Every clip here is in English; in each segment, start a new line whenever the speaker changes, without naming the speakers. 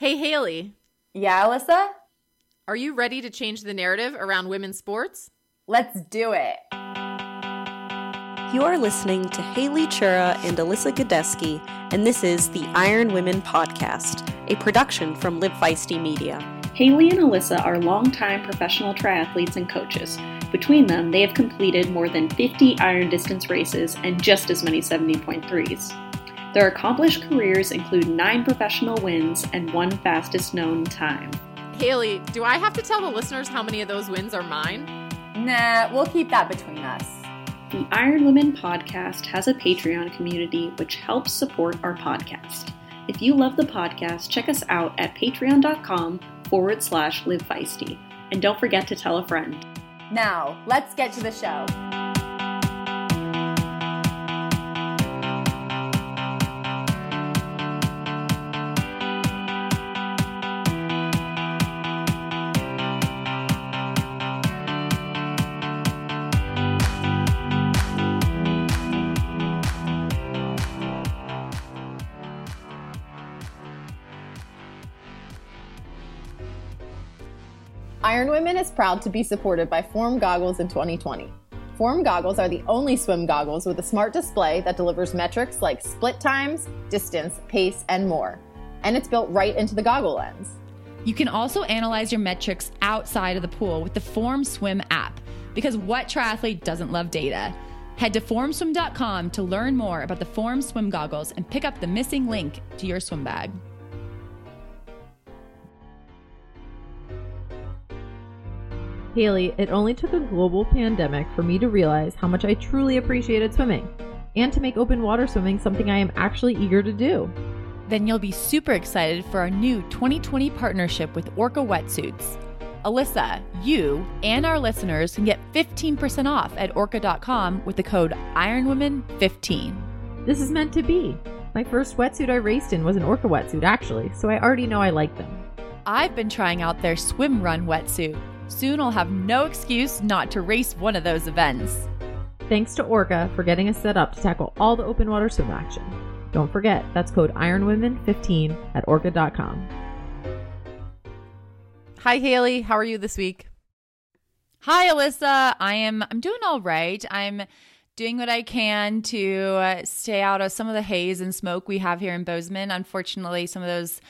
Hey, Haley.
Yeah, Alyssa?
Are you ready to change the narrative around women's sports?
Let's do it.
You are listening to Haley Chura and Alyssa Godesky, and this is the Iron Women Podcast, a production from Live Feisty Media.
Haley and Alyssa are longtime professional triathletes and coaches. Between them, they have completed more than 50 iron distance races and just as many 70.3s. Their accomplished careers include nine professional wins and one fastest known time.
Haley, do I have to tell the listeners how many of those wins are mine?
Nah, we'll keep that between us.
The Iron Women podcast has a Patreon community which helps support our podcast. If you love the podcast, check us out at patreon.com forward slash live feisty. And don't forget to tell a friend.
Now, let's get to the show. Iron Women is proud to be supported by Form Goggles in 2020. Form goggles are the only swim goggles with a smart display that delivers metrics like split times, distance, pace, and more. And it's built right into the goggle lens.
You can also analyze your metrics outside of the pool with the Form Swim app, because what triathlete doesn't love data? Head to formswim.com to learn more about the Form Swim goggles and pick up the missing link to your swim bag.
Haley, it only took a global pandemic for me to realize how much I truly appreciated swimming and to make open water swimming something I am actually eager to do.
Then you'll be super excited for our new 2020 partnership with Orca Wetsuits. Alyssa, you and our listeners can get 15% off at orca.com with the code IRONWOMAN15.
This is meant to be. My first wetsuit I raced in was an Orca wetsuit, actually, so I already know I like them.
I've been trying out their swim run wetsuit. Soon I'll have no excuse not to race one of those events.
Thanks to Orca for getting us set up to tackle all the open water swim action. Don't forget, that's code IRONWOMEN15 at orca.com.
Hi, Haley. How are you this week?
Hi, Alyssa. I am I'm doing all right. I'm doing what I can to uh, stay out of some of the haze and smoke we have here in Bozeman. Unfortunately, some of those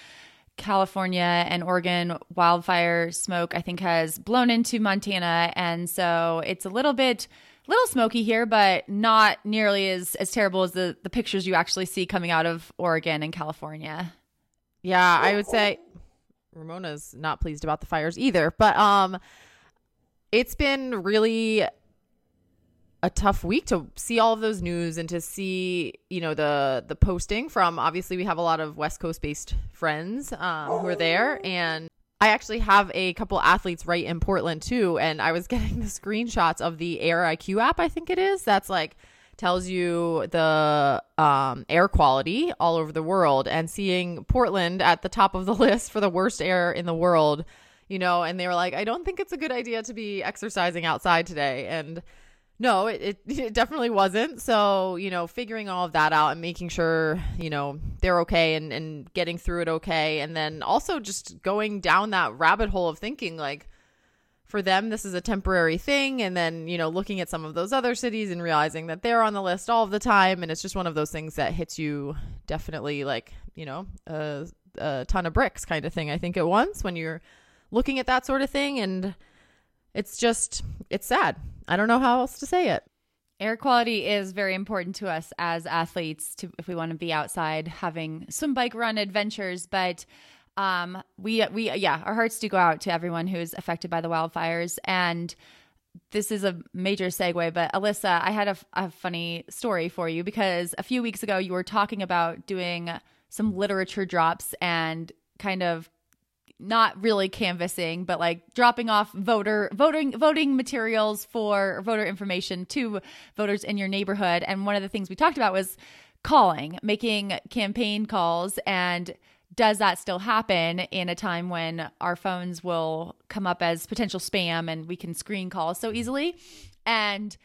California and Oregon wildfire smoke, I think, has blown into Montana. And so it's a little bit little smoky here, but not nearly as, as terrible as the, the pictures you actually see coming out of Oregon and California.
Yeah, I would say Ramona's not pleased about the fires either. But um it's been really a tough week to see all of those news and to see you know the the posting from obviously we have a lot of west coast based friends um, who are there. And i actually have a couple athletes right in portland too. And i was getting the screenshots of the air iq app i think it is that's like tells you the um, air quality all over the world and seeing portland at the top of the list for the worst air in the world you know and they were like i don't think it's a good idea to be exercising outside today. And no, it, it, it definitely wasn't. So, you know, figuring all of that out and making sure, you know, they're okay and, and getting through it okay. And then also just going down that rabbit hole of thinking like, for them, this is a temporary thing. And then, you know, looking at some of those other cities and realizing that they're on the list all the time. And it's just one of those things that hits you definitely like, you know, a, a ton of bricks kind of thing, I think, at once when you're looking at that sort of thing. And it's just, it's sad. I don't know how else to say it.
Air quality is very important to us as athletes to if we want to be outside having some bike run adventures, but um we we yeah, our hearts do go out to everyone who's affected by the wildfires and this is a major segue, but Alyssa, I had a, a funny story for you because a few weeks ago you were talking about doing some literature drops and kind of not really canvassing, but like dropping off voter voting voting materials for voter information to voters in your neighborhood. And one of the things we talked about was calling, making campaign calls and does that still happen in a time when our phones will come up as potential spam and we can screen calls so easily? And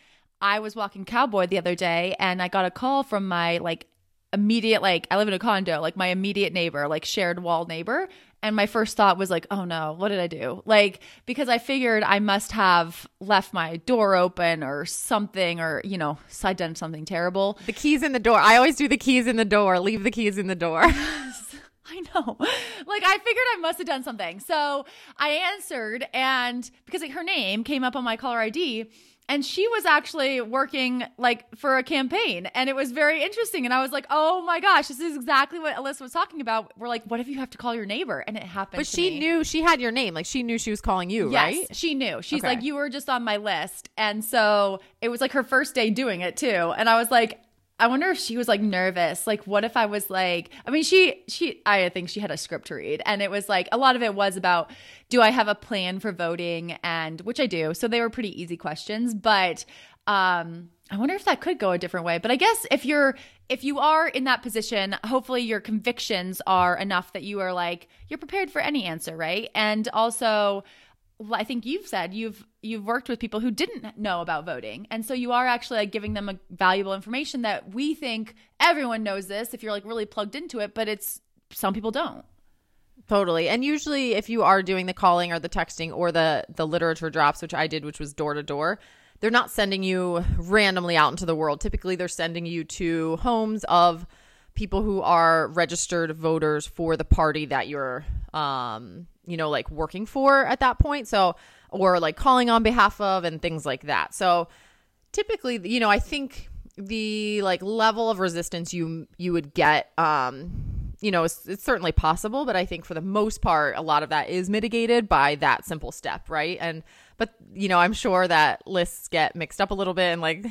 I was walking Cowboy the other day and I got a call from my like immediate like I live in a condo, like my immediate neighbor, like shared wall neighbor. And my first thought was like, oh no, what did I do? Like, because I figured I must have left my door open or something, or, you know, so I'd done something terrible.
The keys in the door. I always do the keys in the door. Leave the keys in the door.
I know. Like I figured I must have done something. So I answered and because like, her name came up on my caller ID and she was actually working like for a campaign and it was very interesting and i was like oh my gosh this is exactly what alyssa was talking about we're like what if you have to call your neighbor and it happened
but she
me.
knew she had your name. Like she knew she was calling you,
yes
right?
she knew she's
Okay.
like you were just on my list and so it was like her first day doing it too and i was like I wonder if she was like nervous. Like, what if I was like, I mean, she, she, I think she had a script to read. And it was like, a lot of it was about, do I have a plan for voting? And which I do. So they were pretty easy questions. But, um, I wonder if that could go a different way. But I guess if you're, if you are in that position, hopefully your convictions are enough that you are like, you're prepared for any answer, right? And also, I think you've said you've you've worked with people who didn't know about voting, and so you are actually like giving them a valuable information that we think everyone knows this if you're like really plugged into it, but it's some people don't.
Totally. And usually if you are doing the calling or the texting or the the literature drops, which I did, which was door to door, they're not sending you randomly out into the world. Typically they're sending you to homes of people who are registered voters for the party that you're um you know like working for at that point. So or like calling on behalf of and things like that. So typically you know i think the like level of resistance you you would get um you know it's, it's certainly possible but i think for the most part a lot of that is mitigated by that simple step right and but you know i'm sure that lists get mixed up a little bit and like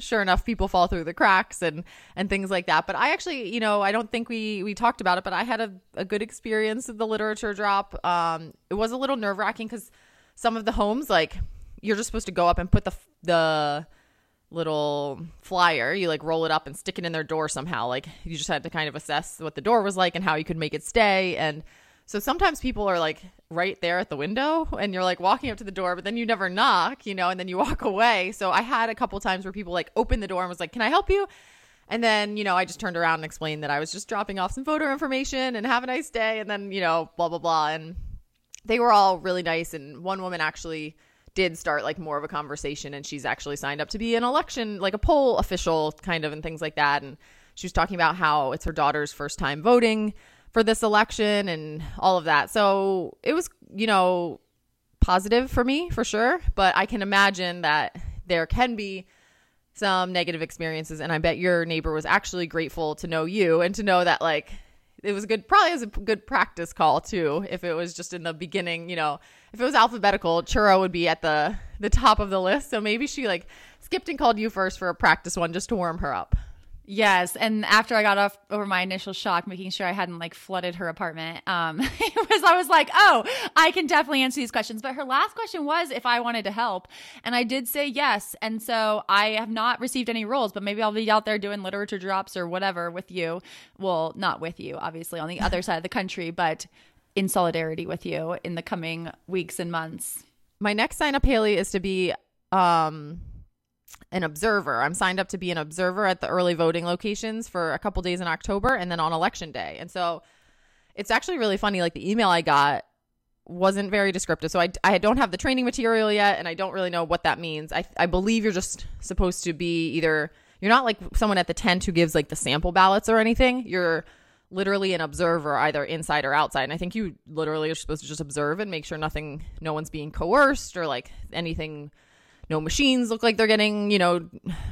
sure enough people fall through the cracks and and things like that. But i actually you know i don't think we we talked about it but i had a, a good experience with the literature drop. Um it was a little nerve-wracking because some of the homes like you're just supposed to go up and put the the little flyer you like roll it up and stick it in their door somehow. Like you just had to kind of assess what the door was like and how you could make it stay. And so sometimes people are like right there at the window and you're like walking up to the door but then you never knock you know and then you walk away. So i had a couple times where people like opened the door and was like can i help you? And then you know i just turned around and explained that i was just dropping off some voter information and have a nice day and then you know blah blah blah. And they were all really nice. And one woman actually did start like more of a conversation and she's actually signed up to be an election like a poll official kind of and things like that. And she was talking about how it's her daughter's first time voting for this election and all of that. So it was you know positive for me for sure. But i can imagine that there can be some negative experiences. And i bet your neighbor was actually grateful to know you and to know that like it was good probably was a good practice call too if it was just in the beginning you know. If it was alphabetical Chura would be at the the top of the list. So maybe she like skipped and called you first for a practice one just to warm her up
Yes, and after I got off over my initial shock, making sure I hadn't like flooded her apartment, um, it was I was like, oh, I can definitely answer these questions. But her last question was if I wanted to help, and I did say yes. And so I have not received any roles, but maybe I'll be out there doing literature drops or whatever with you. Well, not with you, obviously, on the other side of the country, but in solidarity with you in the coming weeks and months.
my next sign up haley is to be um an observer. I'm signed up to be an observer at the early voting locations for a couple days in october and then on election day. And so it's actually really funny like the email i got wasn't very descriptive. So i, I don't have the training material yet and i don't really know what that means. I, I believe you're just supposed to be either you're not like someone at the tent who gives like the sample ballots or anything. You're literally an observer either inside or outside. And i think you literally are supposed to just observe and make sure nothing no one's being coerced or like anything no machines look like they're getting you know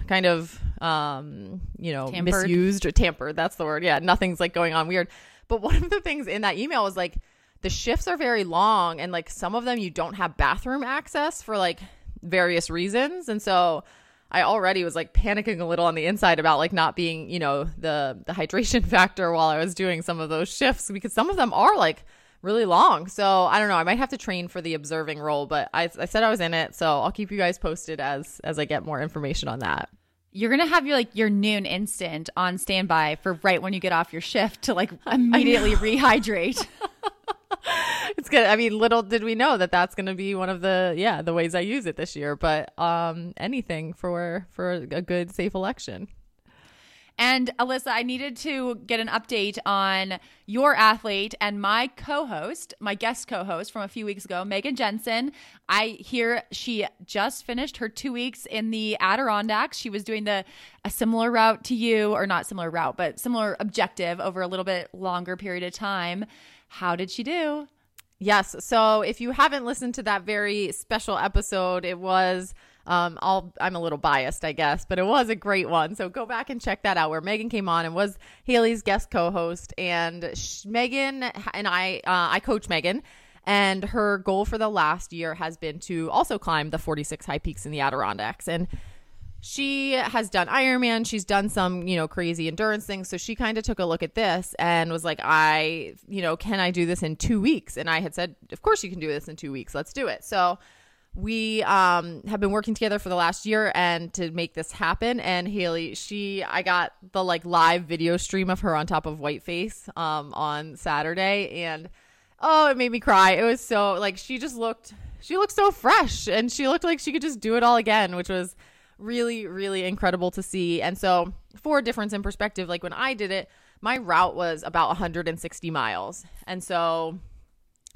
kind of um you know
Tampered.
misused or tampered. That's the word. Yeah nothing's like going on weird. But one of the things in that email was like the shifts are very long and like some of them you don't have bathroom access for like various reasons. And so I already was like panicking a little on the inside about like not being, you know, the the hydration factor while I was doing some of those shifts because some of them are like really long. So I don't know. I might have to train for the observing role, but I, I said I was in it, so I'll keep you guys posted as as I get more information on that.
You're gonna have your like your Nuun instant on standby for right when you get off your shift to like immediately rehydrate.
It's good. I mean, little did we know that that's going to be one of the yeah the ways I use it this year. But um, anything for for a good safe election.
And Alyssa, I needed to get an update on your athlete and my co host, my guest co host from a few weeks ago, Megan Jensen. I hear she just finished her two weeks in the Adirondacks. She was doing the a similar route to you, or not similar route, but similar objective over a little bit longer period of time. How did she do?
Yes. So if you haven't listened to that very special episode, it was um, I'll, I'm a little biased, I guess, but it was a great one. So go back and check that out where Megan came on and was Haley's guest co-host. And Megan and I, uh, I coach Megan and her goal for the last year has been to also climb the 46 high peaks in the Adirondacks. And she has done Ironman. She's done some, you know, crazy endurance things. So she kind of took a look at this and was like, I, you know, can I do this in two weeks? And I had said, of course you can do this in two weeks. Let's do it. So we um, have been working together for the last year and to make this happen. And haley she i got the like live video stream of her on top of whiteface um, on saturday. And oh it made me cry. It was so like she just looked she looked so fresh. And she looked like she could just do it all again which was really really incredible to see. And so for a difference in perspective like when i did it my route was about 160 miles. And so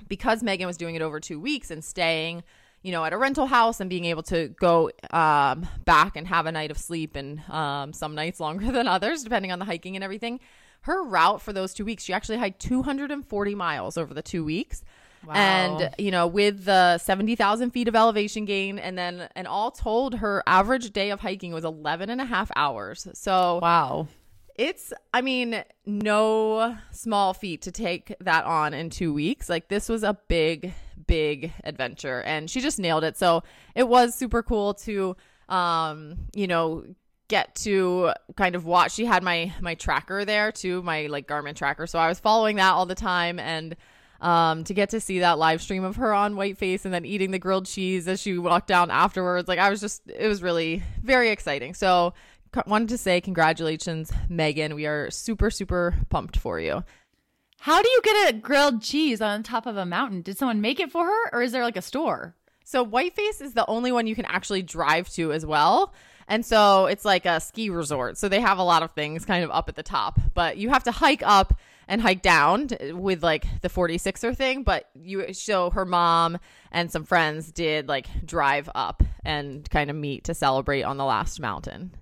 because megan was doing it over two weeks and staying you know, at a rental house and being able to go um, back and have a night of sleep and um, some nights longer than others, depending on the hiking and everything. Her route for those two weeks, she actually hiked 240 miles over the two weeks. Wow. And, you know, with the 70,000 feet of elevation gain, and then, and all told, her average day of hiking was 11 and a half hours. So,
wow.
It's, I mean, no small feat to take that on in two weeks. Like, this was a big, big adventure and she just nailed it. So it was super cool to um, you know, get to kind of watch. She had my my tracker there too, my like Garmin tracker. So I was following that all the time and um, to get to see that live stream of her on Whiteface and then eating the grilled cheese as she walked down afterwards. Like I was just, it was really very exciting. So wanted to say congratulations, Megan. We are super, super pumped for you.
How do you get a grilled cheese on top of a mountain? Did someone make it for her or is there like a store?
So Whiteface is the only one you can actually drive to as well. And so it's like a ski resort. So they have a lot of things kind of up at the top, but you have to hike up and hike down with like the 46er thing. But you show her mom and some friends did like drive up and kind of meet to celebrate on the last mountain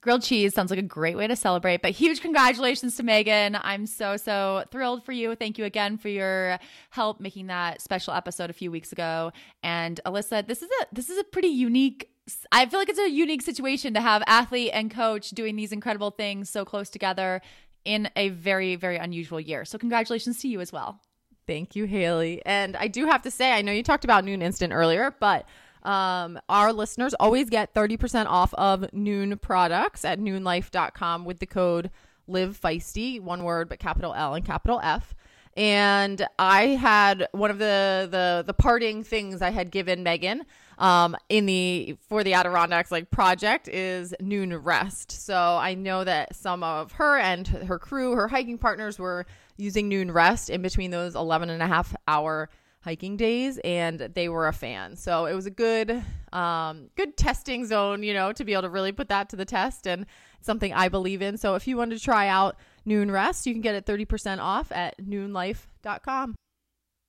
grilled cheese sounds like a great way to celebrate. But huge congratulations to Megan. I'm so, so thrilled for you. Thank you again for your help making that special episode a few weeks ago. And Alyssa, this is a this is a pretty unique I feel like it's a unique situation to have athlete and coach doing these incredible things so close together in a very, very unusual year. So congratulations to you as well.
Thank you, Haley. And I do have to say, I know you talked about Nuun Instant earlier, but um, our listeners always get 30% off of Nuun products at nuunlife.com with the code live feisty, one word, but capital L and capital F. And I had one of the, the, the parting things I had given Megan um, in the for the Adirondacks like project is Nuun rest. So I know that some of her and her crew, her hiking partners, were using Nuun rest in between those 11 and a half hour hiking days and they were a fan. So it was a good um good testing zone, you know, to be able to really put that to the test and something I believe in. So if you want to try out Nuun Rest, you can get it 30% off at nuunlife.com.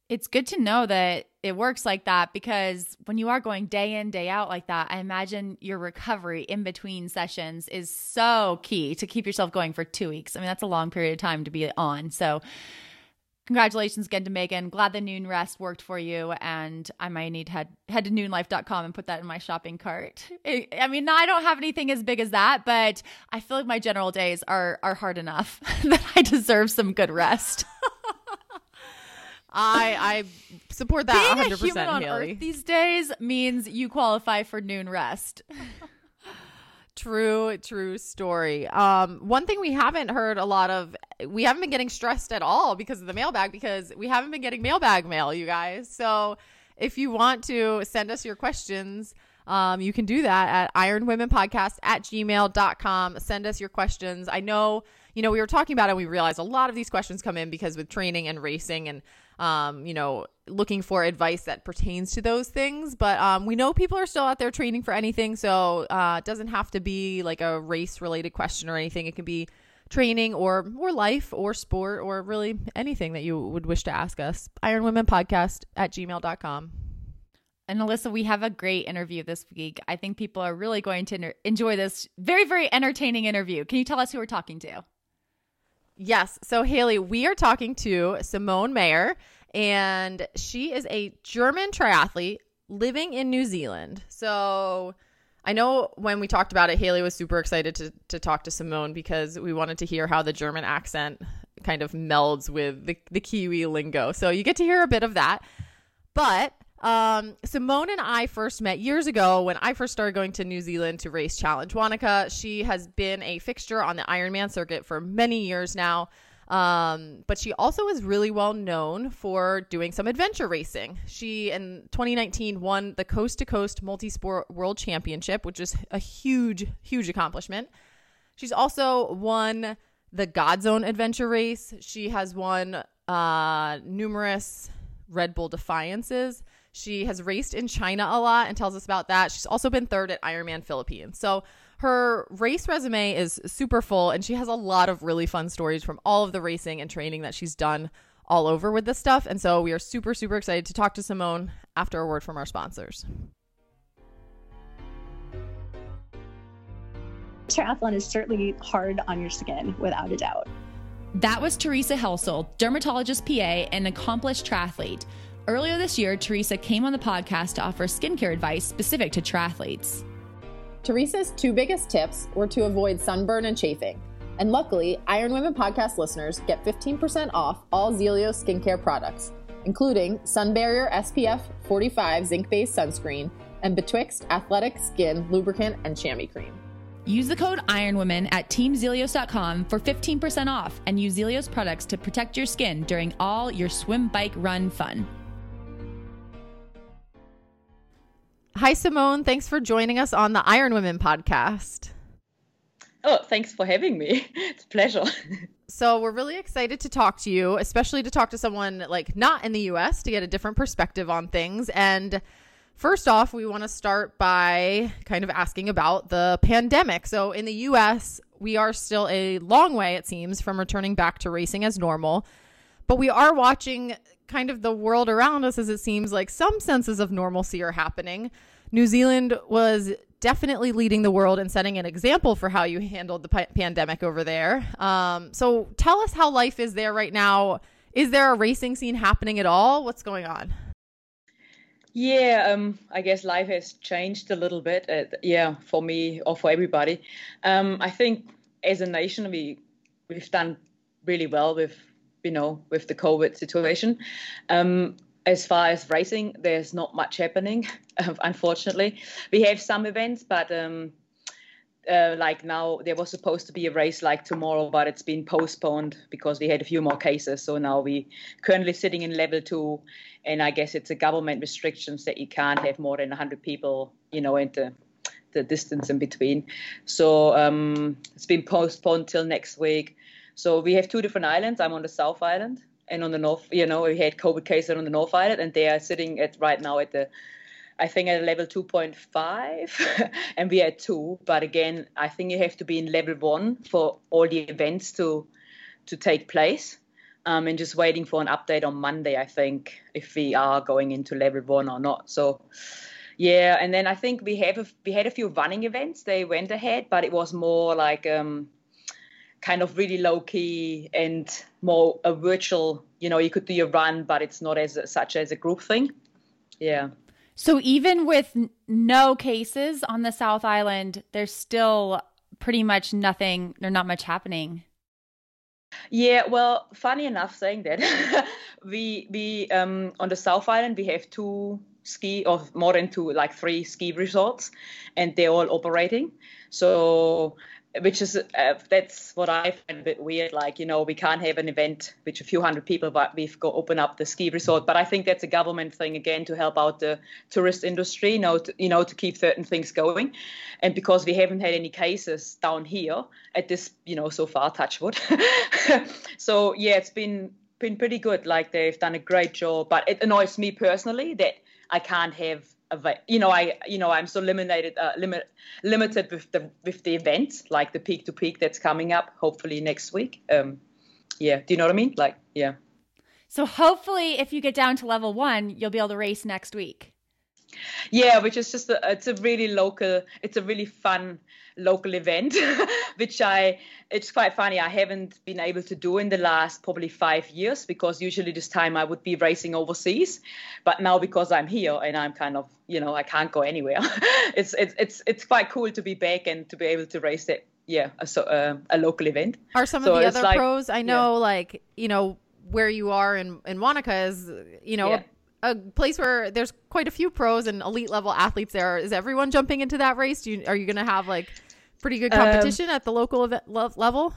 It's good to know that it works like that because when you are going day in, day out like that, I imagine your recovery in between sessions is so key to keep yourself going for two weeks. I mean, that's a long period of time to be on. So congratulations again to Megan. Glad the Nuun rest worked for you. And I might need to head, head to nuunlife.com and put that in my shopping cart. I mean, I don't have anything as big as that, but I feel like my general days are, are hard enough that I deserve some good rest.
I I support that
Being
100%.
A human on
Haley.
Earth these days means you qualify for Nuun rest.
True, true story. Um, one thing we haven't heard a lot of, we haven't been getting stressed at all because of the mailbag because we haven't been getting mailbag mail, you guys. So if you want to send us your questions, um, you can do that at ironwomenpodcast at gmail.com. Send us your questions. I know you know, we were talking about it. And we realized a lot of these questions come in because with training and racing and, um, you know, looking for advice that pertains to those things. But um, we know people are still out there training for anything. So uh, it doesn't have to be like a race related question or anything. It can be training or or life or sport or really anything that you would wish to ask us. Iron Women Podcast at gmail.com.
And Alyssa, we have a great interview this week. I think people are really going to enjoy this very, very entertaining interview. Can you tell us who we're talking to?
Yes. So, Haley, we are talking to Simone Maier, and she is a German triathlete living in New Zealand. So, I know when we talked about it, Haley was super excited to, to talk to Simone because we wanted to hear how the German accent kind of melds with the, the Kiwi lingo. So, you get to hear a bit of that. But um, Simone and I first met years ago when I first started going to New Zealand to race Challenge Wanaka. She has been a fixture on the Ironman circuit for many years now. Um, but she also is really well known for doing some adventure racing. She in 2019 won the Coast to Coast Multisport World Championship, which is a huge, huge accomplishment. She's also won the Godzone Adventure Race. She has won uh, numerous Red Bull Defiances. She has raced in China a lot and tells us about that. She's also been third at Ironman Philippines. So her race resume is super full and she has a lot of really fun stories from all of the racing and training that she's done all over with this stuff. And so we are super, super excited to talk to Simone after a word from our sponsors.
Triathlon is certainly hard on your skin, without a doubt.
That was Teresa Helsel, dermatologist PA and accomplished triathlete. Earlier this year, Teresa came on the podcast to offer skincare advice specific to triathletes.
Teresa's two biggest tips were to avoid sunburn and chafing. And luckily, Iron Women podcast listeners get 15% off all Zelios skincare products, including Sun Barrier SPF 45 zinc based sunscreen and Betwixt Athletic Skin Lubricant and Chamois Cream.
Use the code IRONWOMEN at teamzelios.com for 15% off and use Zelios products to protect your skin during all your swim, bike, run fun.
Hi, Simone. Thanks for joining us on the Iron Women podcast.
Oh, thanks for having me. It's a pleasure.
So, we're really excited to talk to you, especially to talk to someone like not in the US to get a different perspective on things. And first off, we want to start by kind of asking about the pandemic. So, in the US, we are still a long way, it seems, from returning back to racing as normal. But we are watching kind of the world around us as it seems like some senses of normalcy are happening. New Zealand was definitely leading the world and setting an example for how you handled the p- pandemic over there. Um, so tell us how life is there right now. Is there a racing scene happening at all? What's going on?
Yeah, um, I guess life has changed a little bit. Uh, yeah, for me or for everybody. Um, I think as a nation, we we've done really well with you know with the COVID situation. Um, as far as racing, there's not much happening, unfortunately. We have some events, but um, uh, like now there was supposed to be a race like tomorrow, but it's been postponed because we had a few more cases. So now we're currently sitting in level two, and I guess it's a government restrictions that you can't have more than 100 people, you know, and the, the distance in between. So um, it's been postponed till next week. So we have two different islands. I'm on the South Island, and on the north, you know, we had COVID cases on the North Island, and they are sitting at right now at the, I think at level 2.5, and we are at two. But again, I think you have to be in level one for all the events to, to take place. Um, and just waiting for an update on Monday, I think, if we are going into level one or not. So, yeah, and then I think we have a, we had a few running events. They went ahead, but it was more like um, kind of really low key and more a virtual you know you could do your run but it's not as such as a group thing. Yeah.
So even with no cases on the south island there's still pretty much nothing or not much happening?
Yeah well funny enough saying that we we um on the south island we have two ski or more than two like three ski resorts and they're all operating. So which is uh, that's what I find a bit weird. Like you know, we can't have an event which a few hundred people, but we've got open up the ski resort. But I think that's a government thing again to help out the tourist industry, you know, to, you know, to keep certain things going. And because we haven't had any cases down here at this, you know, so far, touch wood. so yeah, it's been been pretty good. Like they've done a great job, but it annoys me personally that I can't have you know i you know i'm so limited uh, limit limited with the with the event like the peak to peak that's coming up hopefully next week. Um yeah. Do you know what i mean? Like yeah.
So hopefully if you get down to level one you'll be able to race next week
yeah which is just a, it's a really local it's a really fun local event, which I it's quite funny. I haven't been able to do in the last probably five years because usually this time I would be racing overseas, but now because I'm here and I'm kind of you know I can't go anywhere. it's it's it's it's quite cool to be back and to be able to race it. Yeah, a, uh, a local event.
Are some so of the other like, pros? I know, yeah. like you know where you are in in Wanaka is you know. Yeah. A, a place where there's quite a few pros and elite level athletes there. Is everyone jumping into that race? Do you, are you going to have like Pretty good competition um, at the local event level.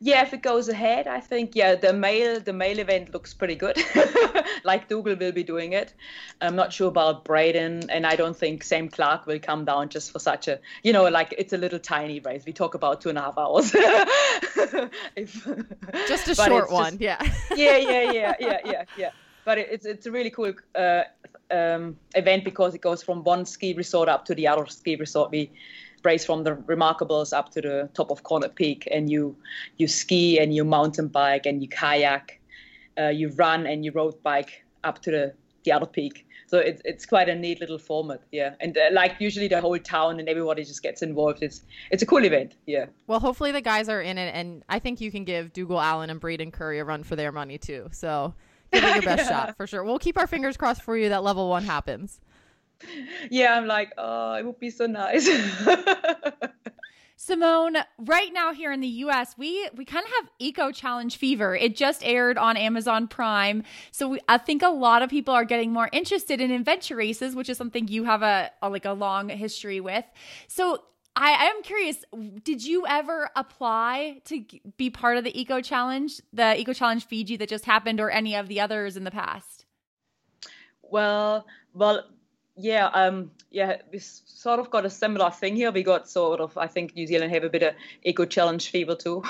Yeah, if it goes ahead, I think yeah the male the male event looks pretty good. like Dougal will be doing it. I'm not sure about Braden, and I don't think Sam Clark will come down just for such a you know like it's a little tiny race. We talk about two and a half hours.
if, just a short one, just, yeah.
yeah, yeah, yeah, yeah, yeah, yeah. But it's it's a really cool uh, um, event because it goes from one ski resort up to the other ski resort. We race from the Remarkables up to the top of Coronet Peak, and you you ski and you mountain bike and you kayak, uh, you run and you road bike up to the the other peak. So it's it's quite a neat little format, yeah. And uh, like usually the whole town and everybody just gets involved. It's it's a cool event, yeah.
Well, hopefully the guys are in it, and I think you can give Dougal Allan and Braden Currie a run for their money too. So give it your best yeah. shot for sure. We'll keep our fingers crossed for you that level one happens
yeah, I'm like, oh, it would be so nice.
Simone, right now here in the US, we we kind of have Eco Challenge fever. It just aired on Amazon Prime. So we, I think a lot of people are getting more interested in adventure races, which is something you have a, a like a long history with. So I am curious, did you ever apply to be part of the Eco Challenge, the Eco Challenge Fiji that just happened or any of the others in the past?
Well, well, yeah, um, yeah, we sort of got a similar thing here. We got sort of, I think New Zealand have a bit of eco challenge fever too.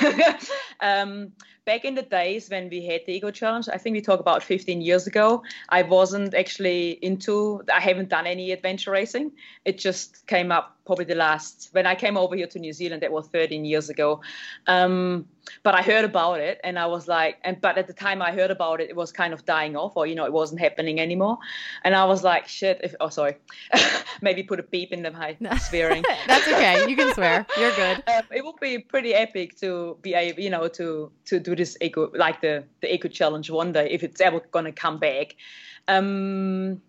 um, back in the days when we had the eco challenge, I think we talk about 15 years ago. I wasn't actually into. I haven't done any adventure racing. It just came up probably the last when I came over here to New Zealand. That was 13 years ago. Um, but I heard about it and I was like, and but at the time I heard about it, it was kind of dying off, or you know, it wasn't happening anymore. And I was like, shit. If oh, sorry, maybe put a beep in the high swearing.
That's okay. You can swear. You're good.
Um, it would be pretty epic to be able, you know, to to do this eco like the the eco challenge one day if it's ever gonna come back. Um,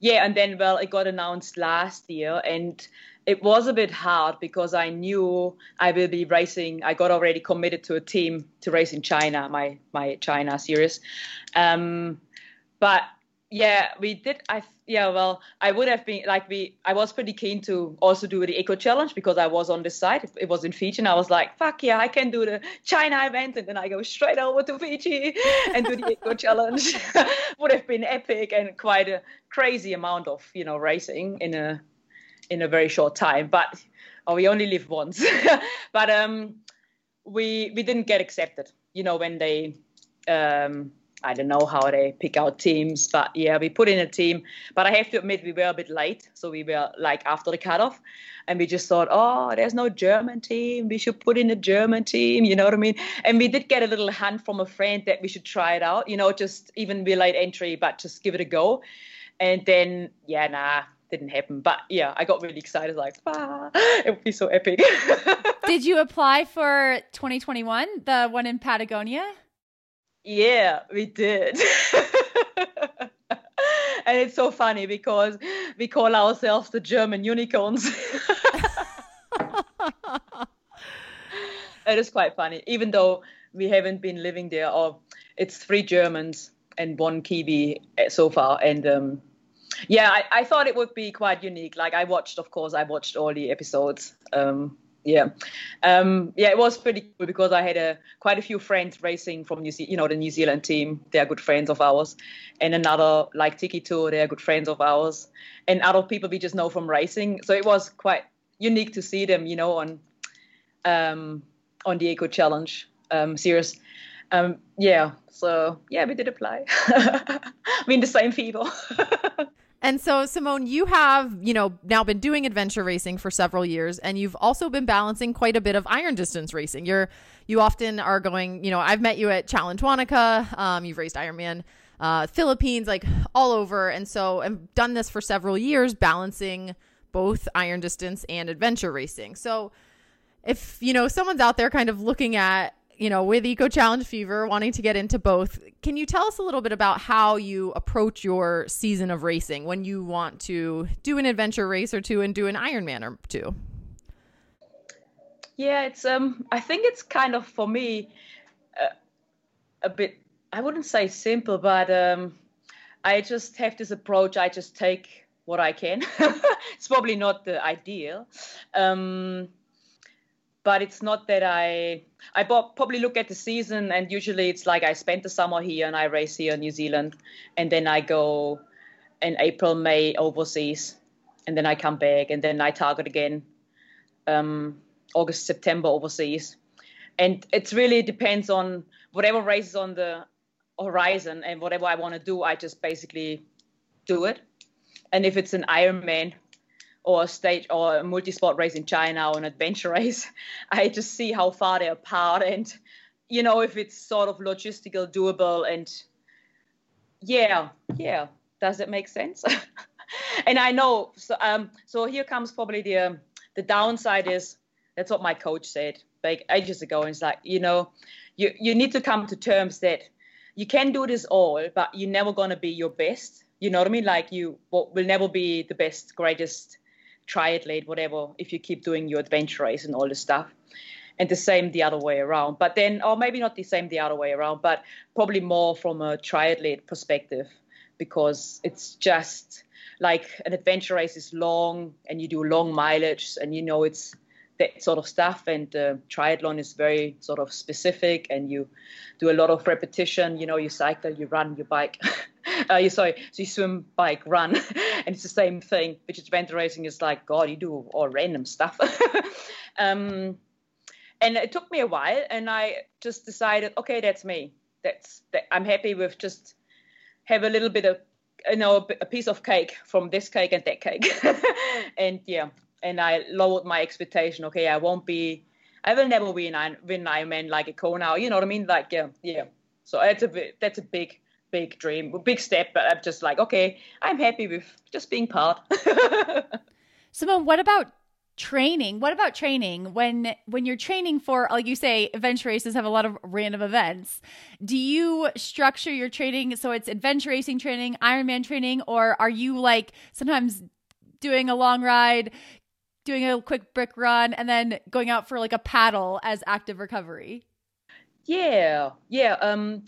yeah, and then well, it got announced last year and it was a bit hard because I knew I will be racing. I got already committed to a team to race in China, my my China series. Um, but yeah, we did. I yeah, well, I would have been like we. I was pretty keen to also do the eco challenge because I was on this side. It was in Fiji, and I was like, "Fuck yeah, I can do the China event," and then I go straight over to Fiji and do the eco challenge. would have been epic and quite a crazy amount of you know racing in a in a very short time. But oh, we only live once. but um, we we didn't get accepted. You know when they um, I don't know how they pick out teams, but yeah, we put in a team. But I have to admit, we were a bit late, so we were like after the cutoff, and we just thought, oh, there's no German team. We should put in a German team. You know what I mean? And we did get a little hint from a friend that we should try it out. You know, just even be late entry, but just give it a go. And then, yeah, nah, didn't happen. But yeah, I got really excited, like, ah, it would be so epic.
Did you apply for 2021, the one in Patagonia?
Yeah, we did. and it's so funny because we call ourselves the German unicorns. it is quite funny, even though we haven't been living there. Or it's three Germans and one Kiwi so far, and um, yeah, I, I, thought it would be quite unique. Like I watched, of course, I watched all the episodes. Um, yeah, um, yeah, it was pretty cool because I had a quite a few friends racing from New Zealand, you know, the New Zealand team. They are good friends of ours, and another like Tiki Tour, they are good friends of ours, and other people we just know from racing. So it was quite unique to see them, you know, on um, on the Eco Challenge um, series. Um, yeah, so yeah, we did apply. I mean, the same people.
And so, Simone, you have, you know, now been doing adventure racing for several years, and you've also been balancing quite a bit of iron distance racing. You're, you often are going, you know, I've met you at Challenge Wanaka. Um, you've raced Ironman uh, Philippines, like all over. And so I've done this for several years, balancing both iron distance and adventure racing. So if, you know, someone's out there kind of looking at you know, with Eco Challenge Fever, wanting to get into both. Can you tell us a little bit about how you approach your season of racing when you want to do an adventure race or two and do an Ironman or two?
Yeah, it's um I think it's kind of for me uh, a bit I wouldn't say simple, but um I just have this approach. I just take what I can. it's probably not the ideal. Um but it's not that I I probably look at the season and usually it's like I spend the summer here and I race here in New Zealand and then I go in April May overseas and then I come back and then I target again um, August September overseas. And it really depends on whatever race is on the horizon and whatever I want to do I just basically do it. And if it's an Ironman or a stage or a multi-sport race in China or an adventure race, I just see how far they're apart and you know if it's sort of logistical doable and yeah, yeah, does it make sense? and I know so um so here comes probably the um, the downside is that's what my coach said like ages ago. And it's like you know you you need to come to terms that you can do this all but you're never going to be your best. You know what i mean? Like you will never be the best greatest triathlete, whatever, if you keep doing your adventure race and all this stuff. And the same the other way around. But then, or maybe not the same the other way around, but probably more from a triathlete perspective because it's just like an adventure race is long and you do long mileage and you know it's that sort of stuff. And uh, triathlon is very sort of specific and you do a lot of repetition. You know, you cycle, you run, you bike. uh, you sorry, so you swim, bike, run, and it's the same thing. Which adventure racing is like, God, you do all random stuff. um, and it took me a while, and I just decided, okay, that's me. That's that, I'm happy with just have a little bit of you know a piece of cake from this cake and that cake, and yeah, and I lowered my expectation. Okay, I won't be. I will never win win Ironman like a Kona. You know what I mean? Like yeah, yeah. So that's a that's a big big dream, big step. But I'm just like, okay, I'm happy with just being part.
Simone, what about training? What about training when when you're training for, like you say, adventure races have a lot of random events? Do you structure your training so it's adventure racing training, Ironman training, or are you like sometimes doing a long ride? Doing a quick brick run and then going out for like a paddle as active recovery.
Yeah, yeah. Um,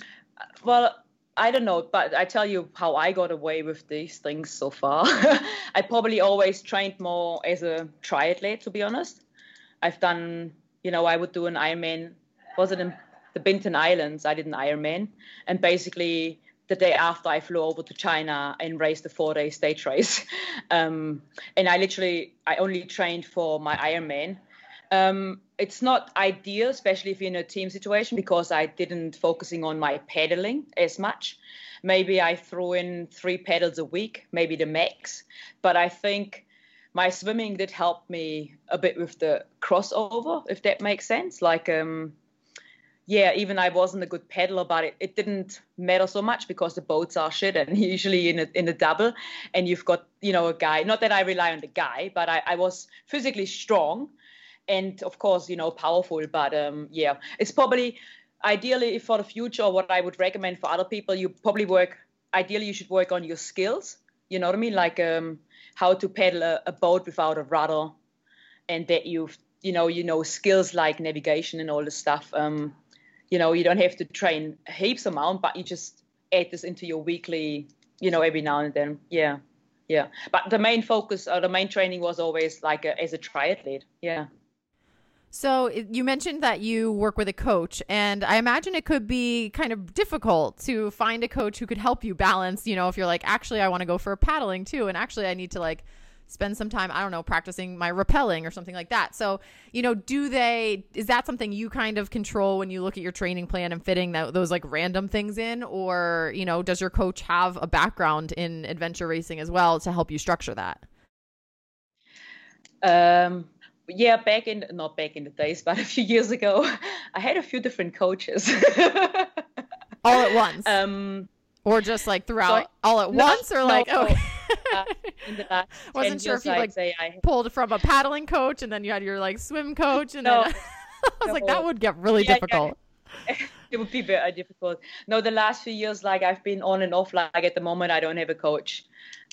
well, I don't know, but I tell you how I got away with these things so far. I probably always trained more as a triathlete, to be honest. I've done, you know, I would do an Ironman. Was it in the Bintan Islands? I did an Ironman, and basically the day after I flew over to China and raced the four-day stage race. Um, and I literally, I only trained for my Ironman um, it's not ideal, especially if you're in a team situation, because I didn't focusing on my pedaling as much. Maybe I threw in three pedals a week, maybe the max. But I think my swimming did help me a bit with the crossover, if that makes sense. Like, um, yeah, even I wasn't a good pedaler, but it, it didn't matter so much because the boats are shit and usually in a, in a double. And you've got, you know, a guy, not that I rely on the guy, but I, I was physically strong and of course you know powerful. But um, yeah it's probably ideally for the future what i would recommend for other people you probably work ideally you should work on your skills. You know what i mean? Like um, how to paddle a, a, boat without a rudder and that you've, you know you know skills like navigation and all this stuff. Um, you know you don't have to train heaps amount but you just add this into your weekly you know every now and then yeah yeah. But the main focus or the main training was always like a, as a triathlete. Yeah.
So you mentioned that you work with a coach, and I imagine it could be kind of difficult to find a coach who could help you balance. You know, if you're like, actually, I want to go for paddling too, and actually, I need to like spend some time, I don't know, practicing my rappelling or something like that. So, you know, do they, is that something you kind of control when you look at your training plan and fitting that, those like random things in? Or, you know, does your coach have a background in adventure racing as well to help you structure that?
Um, yeah, back in not back in the days, but a few years ago, I had a few different coaches.
all at once.
Um,
or just like throughout so, all at no, once, or like
no,
okay.
uh, in the last
wasn't sure if you like
say I
pulled from a paddling coach and then you had your like swim coach, and no, then I was like that would get really yeah, difficult.
Yeah. it would be very difficult. No, the last few years, like I've been on and off. Like at the moment, I don't have a coach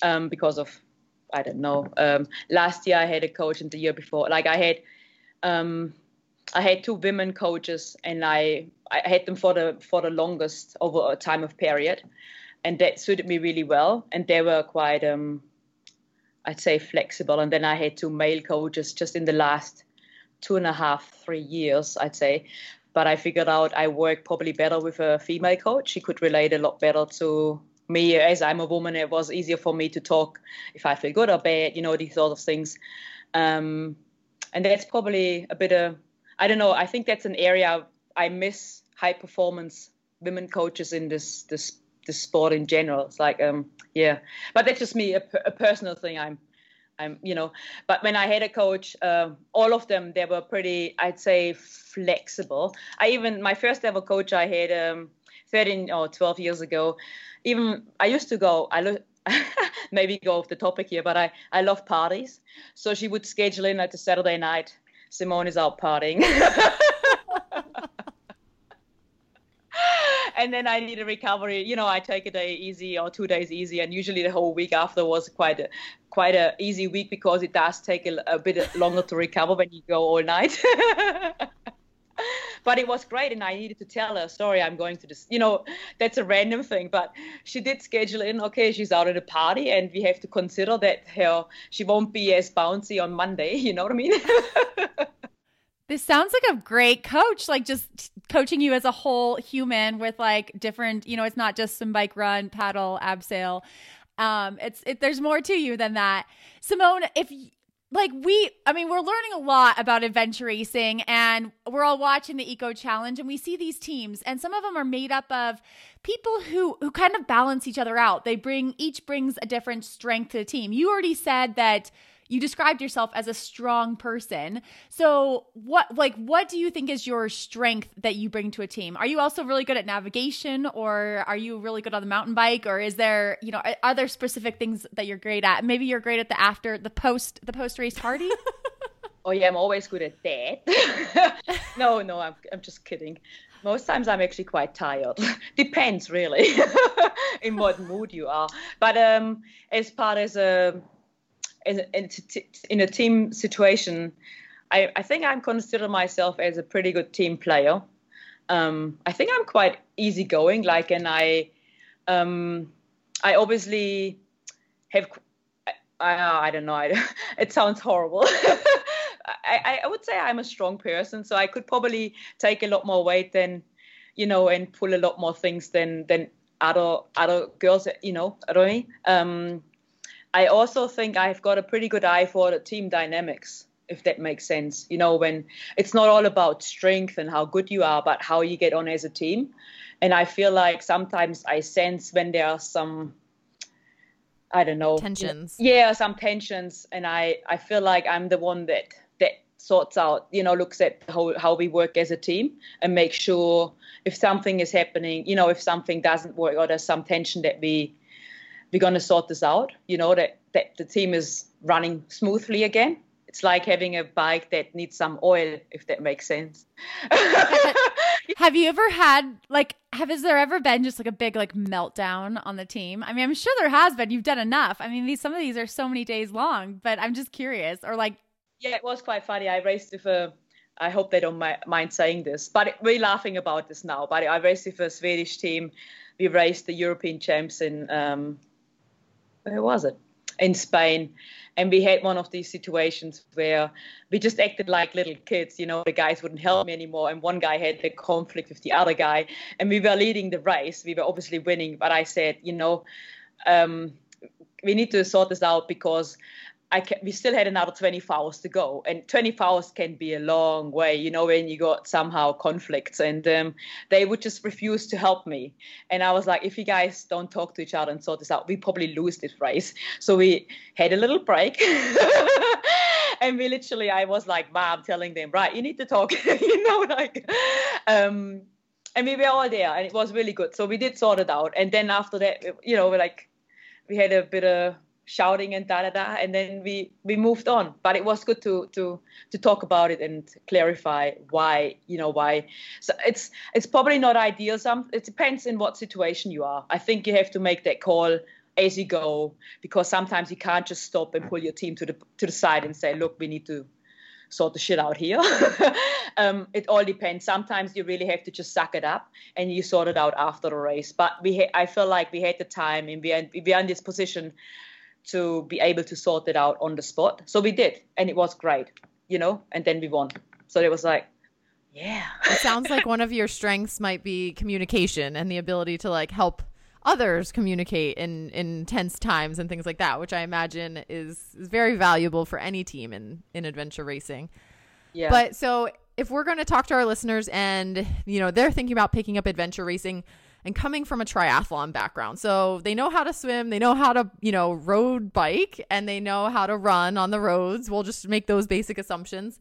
um, because of I don't know. Um, last year I had a coach, and the year before, like I had, um, I had two women coaches, and I I had them for the for the longest over a time of period, and that suited me really well. And they were quite, um, I'd say, flexible. And then I had two male coaches just in the last two and a half, three years, I'd say. But I figured out I work probably better with a female coach. She could relate a lot better to me as I'm a woman, it was easier for me to talk if I feel good or bad, you know, these sort of things. Um, and that's probably a bit of, I don't know, I think that's an area I miss high performance women coaches in this, this, this sport in general. It's like, um, yeah, but that's just me, a, a personal thing. I'm, I'm, you know, but when I had a coach, uh, all of them, they were pretty, I'd say, flexible. I even, my first ever coach I had um, 13 or 12 years ago, even I used to go. I lo- maybe go off the topic here, but I I love parties. So she would schedule in at a Saturday night. Simone is out partying. and then I need a recovery. You know, I take a day easy or two days easy, and usually the whole week after was quite a quite a easy week because it does take a, a bit longer to recover when you go all night but it was great and i needed to tell her a story i'm going to this you know that's a random thing but she did schedule in okay she's out at a party and we have to consider that her she won't be as bouncy on monday you know what i mean
This sounds like a great coach, like just coaching you as a whole human with like different, you know, it's not just some bike run, paddle, abseil. Um, it's it, there's more to you than that. Simone, if like we i mean we're learning a lot about adventure racing and we're all watching the eco challenge and we see these teams and some of them are made up of people who who kind of balance each other out. They bring each brings a different strength to the team. You already said that you described yourself as a strong person. So what like what do you think is your strength that you bring to a team? Are you also really good at navigation or are you really good on the mountain bike or is there, you know, are there specific things that you're great at? Maybe you're great at the after the post the post race party?
oh yeah, I'm always good at that. no, no, I'm I'm just kidding. Most times I'm actually quite tired. Depends really in what mood you are. But um as part as a in, in, in a team situation, I, I think I'm consider myself as a pretty good team player. Um, I think I'm quite easygoing, like, and I, um, I obviously have. I, I don't know. I, it sounds horrible. I, I would say I'm a strong person, so I could probably take a lot more weight than, you know, and pull a lot more things than than other other girls. You know, I don't mean. Um, I also think I've got a pretty good eye for the team dynamics, if that makes sense. You know, when it's not all about strength and how good you are, but how you get on as a team. And I feel like sometimes I sense when there are some, I don't know,
tensions.
yeah, some tensions, and I I feel like I'm the one that that sorts out, you know, looks at how how we work as a team and make sure if something is happening, you know, if something doesn't work or there's some tension that we we're going to sort this out. You know that that the team is running smoothly again. It's like having a bike that needs some oil, if that makes sense.
have you ever had like have is there ever been just like a big like meltdown on the team? I mean, I'm sure there has been. You've done enough. I mean, these some of these are so many days long, but I'm just curious. Or like,
yeah, it was quite funny. I raced with a. I hope they don't mind saying this, but we're laughing about this now. But I raced with a Swedish team. We raced the European champs in um, where was it? in Spain. And we had one of these situations where we just acted like little kids. You know, the guys wouldn't help me anymore. And one guy had a conflict with the other guy. And we were leading the race. We were obviously winning. But I said, you know, um, we need to sort this out because I can, we still had another 24 hours to go, and 24 hours can be a long way, you know, when you got somehow conflicts, and um, they would just refuse to help me. And I was like, if you guys don't talk to each other and sort this out, we probably lose this race. So we had a little break, and we literally, I was like, Mom, telling them, right, you need to talk, you know, like, um, and we were all there, and it was really good. So we did sort it out, and then after that, you know, we're like, we had a bit of shouting and da da da and then we we moved on. But it was good to to to talk about it and clarify why you know why. So it's it's probably not ideal. Some it depends in what situation you are. I think you have to make that call as you go because sometimes you can't just stop and pull your team to the to the side and say look we need to sort the shit out here. Um, it all depends. Sometimes you really have to just suck it up and you sort it out after the race. But we ha- i feel like we had the time and we are, we are in this position to be able to sort it out on the spot. So we did, and it was great, you know, and then we won. So it was like, yeah.
it sounds like one of your strengths might be communication and the ability to like help others communicate in, in tense times and things like that, which I imagine is, is very valuable for any team in, in adventure racing.
Yeah.
But so if we're going to talk to our listeners and, you know, they're thinking about picking up adventure racing, and coming from a triathlon background. So they know how to swim, they know how to, you know, road bike, and they know how to run on the roads. We'll just make those basic assumptions.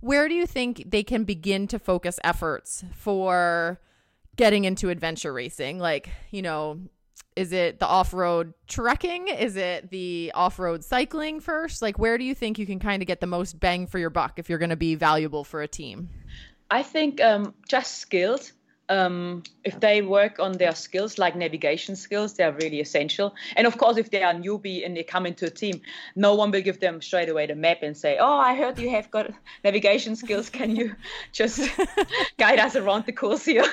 Where do you think they can begin to focus efforts for getting into adventure racing? Like, you know, is it the off-road trekking? Is it the off-road cycling first? Like where do you think you can kind of get the most bang for your buck if you're going to be valuable for a team?
I think um, just skills um, if they work on their skills like navigation skills they're really essential. And of course if they are newbie and they come into a team no one will give them straight away the map and say oh i heard you have got navigation skills. Can you just guide us around the course here?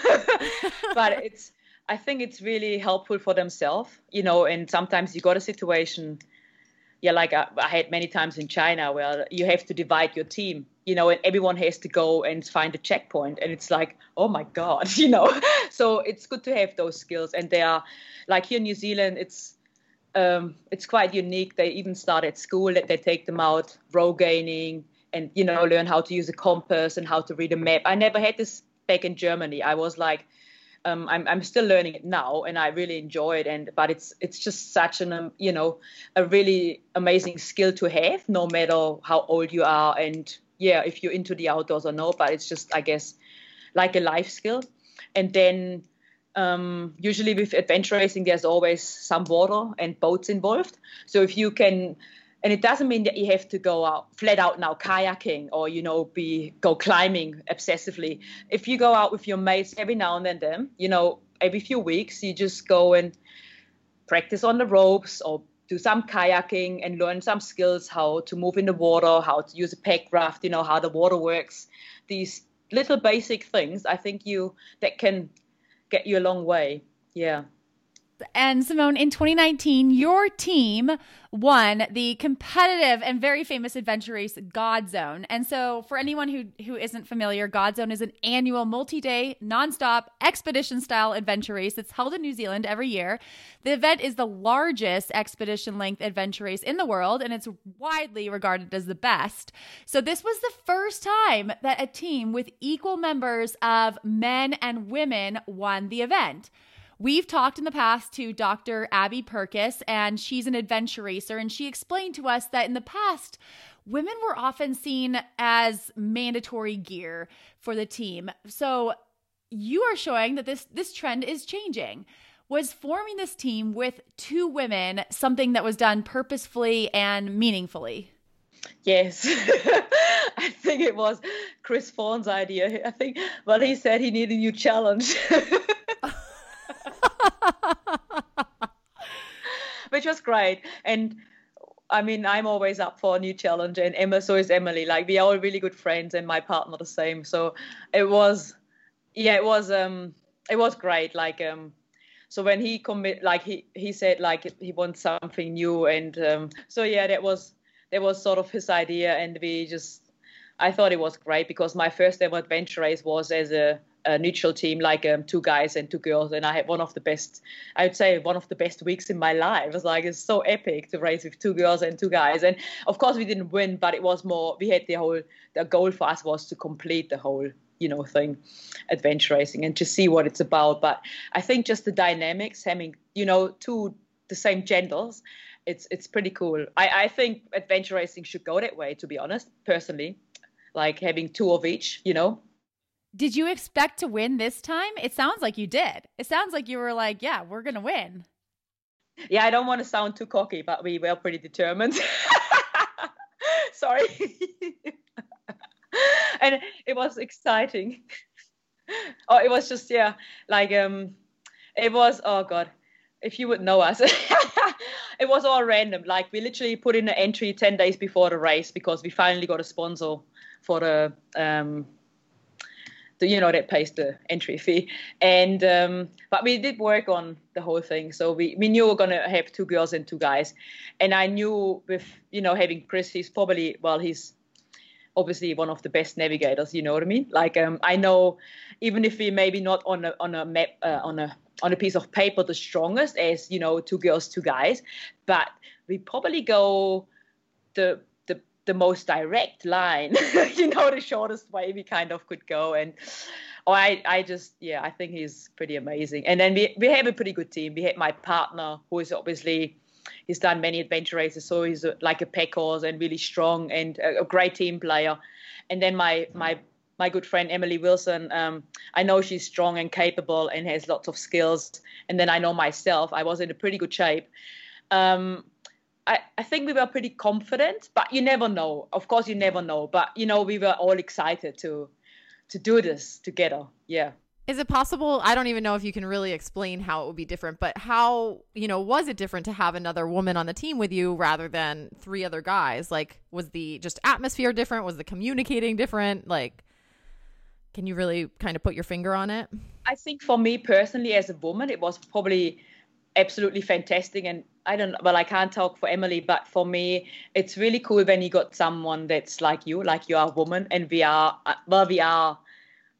But it's i think it's really helpful for themselves you know and sometimes you got a situation yeah like I, I had many times in china where you have to divide your team you know, and everyone has to go and find a checkpoint. And it's like, oh my God, you know. so it's good to have those skills. And they are like here in New Zealand, it's um, it's quite unique. They even start at school that they take them out rogaining and you know learn how to use a compass and how to read a map. I never had this back in Germany. I was like, um, I'm I'm still learning it now, and I really enjoy it. And but it's it's just such an um, you know a really amazing skill to have, no matter how old you are and yeah, if you're into the outdoors or no, but it's just, I guess, like a life skill. And then um, usually with adventure racing, there's always some water and boats involved. So if you can, and it doesn't mean that you have to go out flat out now kayaking or you know be go climbing obsessively. If you go out with your mates every now and then, then you know every few weeks, you just go and practice on the ropes or do some kayaking and learn some skills how to move in the water, how to use a pack raft, you know, how the water works. These little basic things, I think you that can get you a long way. Yeah.
And Simone, in 2019, your team won the competitive and very famous adventure race God Zone. And so, for anyone who, who isn't familiar, God Zone is an annual multi day, nonstop expedition style adventure race that's held in New Zealand every year. The event is the largest expedition length adventure race in the world, and it's widely regarded as the best. So, this was the first time that a team with equal members of men and women won the event. We've talked in the past to Dr. Abby Purkis, and she's an adventure racer, and she explained to us that in the past, women were often seen as mandatory gear for the team. So you are showing that this this trend is changing. Was forming this team with two women something that was done purposefully and meaningfully?
Yes, I think it was Chris Forne's idea. I think, well, he said he needed a new challenge. which was great. And I mean, I'm always up for a new challenge, and Emma, so is Emily. Like we are all really good friends, and my partner the same. So it was, yeah, it was, um, it was great. Like, um, so when he commit like he he said like he wants something new and um, so yeah that was that was sort of his idea and we just i thought it was great because my first ever adventure race was as a, a neutral team like um, two guys and two girls and i had one of the best i would say one of the best weeks in my life. It was like it's so epic to race with two girls and two guys. And of course we didn't win but it was more we had the whole the goal for us was to complete the whole you know thing adventure racing and to see what it's about. But i think just the dynamics having you know two the same genders it's it's pretty cool. I i think adventure racing should go that way to be honest personally. Like having two of each you know
did you expect to win this time? It sounds like you did. It sounds like you were like yeah we're gonna win.
Yeah i don't want to sound too cocky but we were pretty determined. Sorry. And it was exciting. oh, it was just yeah, like um, it was oh god, if you would know us, it was all random. Like we literally put in an entry ten days before the race because we finally got a sponsor for the um, the you know that pays the entry fee, and um, but we did work on the whole thing. So we we knew we are gonna have two girls and two guys, and I knew with you know having Chris, he's probably well he's obviously one of the best navigators. You know what I mean? Like um, I know, even if we maybe not on a on a map uh, on a on a piece of paper the strongest as you know two girls two guys, but we probably go the the most direct line. you know, the shortest way we kind of could go and. Oh, I, I just, yeah, I think he's pretty amazing. And then we, we have a pretty good team. We had my partner, who is obviously he's done many adventure races, so he's a, like a pack horse and really strong and a, a, great team player. And then my my my good friend Emily Wilson, um, I know she's strong and capable and has lots of skills. And then I know myself, I was in a pretty good shape. Um, I, I think we were pretty confident, but you never know. Of course, you never know. But you know, we were all excited to to do this together. Yeah.
Is it possible? I don't even know if you can really explain how it would be different, but how, you know, was it different to have another woman on the team with you rather than three other guys? Like, was the just atmosphere different? Was the communicating different? Like, can you really kind of put your finger on it?
I think for me personally, as a woman, it was probably absolutely fantastic. And I don't, well, I can't talk for Emily, but for me, it's really cool when you got someone that's like you, like you are a woman, and we are, uh, well, we are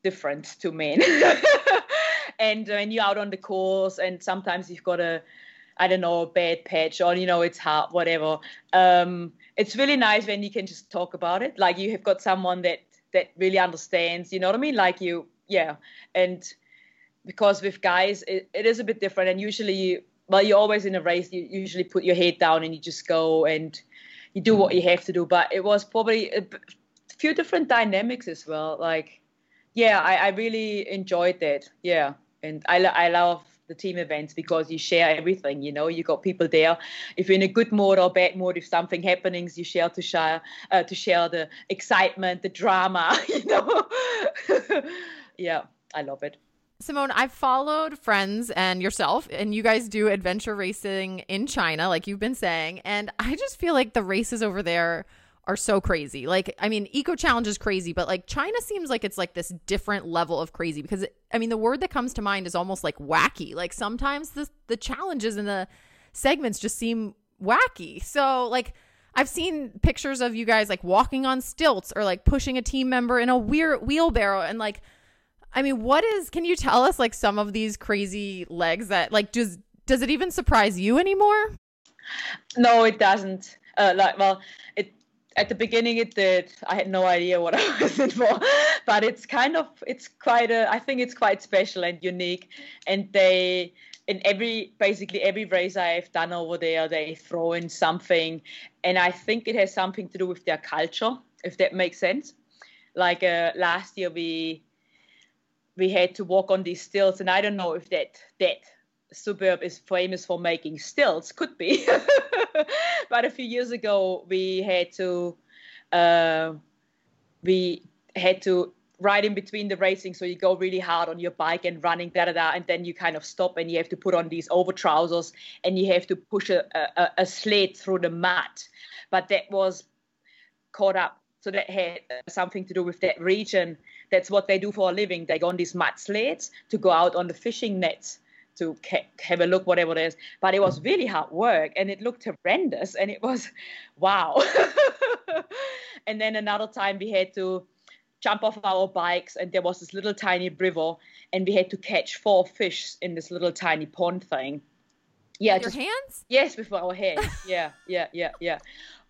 different to men. and when you're out on the course, and sometimes you've got a, I don't know, a bad patch, or you know, it's hard, whatever. Um, it's really nice when you can just talk about it. Like you have got someone that that really understands. You know what I mean? Like you, yeah. And because with guys, it, it is a bit different. And usually, well, you're always in a race. You usually put your head down and you just go and you do what you have to do. But it was probably a few different dynamics as well. Like yeah, I, I really enjoyed that. Yeah, and I I love the team events because you share everything. You know, you got people there. If you're in a good mood or bad mood, if something happenings, you share to share uh, to share the excitement, the drama. You know, yeah, I love it.
Simone, I've followed friends and yourself, and you guys do adventure racing in China, like you've been saying. And I just feel like the races over there are so crazy. Like, I mean, Eco Challenge is crazy, but like China seems like it's like this different level of crazy because it, I mean, the word that comes to mind is almost like wacky. Like sometimes the the challenges and the segments just seem wacky. So like I've seen pictures of you guys like walking on stilts or like pushing a team member in a weird wheelbarrow and like I mean, what is can you tell us like some of these crazy legs that like does does it even surprise you anymore?
No, it doesn't. Uh, like well, it at the beginning it did. I had no idea what i was in for. But it's kind of it's quite a i think it's quite special and unique. And they in every basically every race i've done over there they throw in something. And i think it has something to do with their culture if that makes sense. Like uh, last year we we had to walk on these stilts and i don't know if that that suburb is famous for making stilts could be. But a few years ago we had to uh, we had to ride in between the racing so you go really hard on your bike and running da da da and then you kind of stop and you have to put on these over trousers and you have to push a, a, a sled through the mud. But that was caught up. So that had something to do with that region that's what they do for a living. They go on these mud sleds to go out on the fishing nets to ca- have a look whatever it is. But it was mm. really hard work and it looked horrendous and it was wow. And then another time we had to jump off our bikes and there was this little tiny river and we had to catch four fish in this little tiny pond thing.
Yeah with just, your hands?
Yes with our hands. Yeah yeah yeah yeah.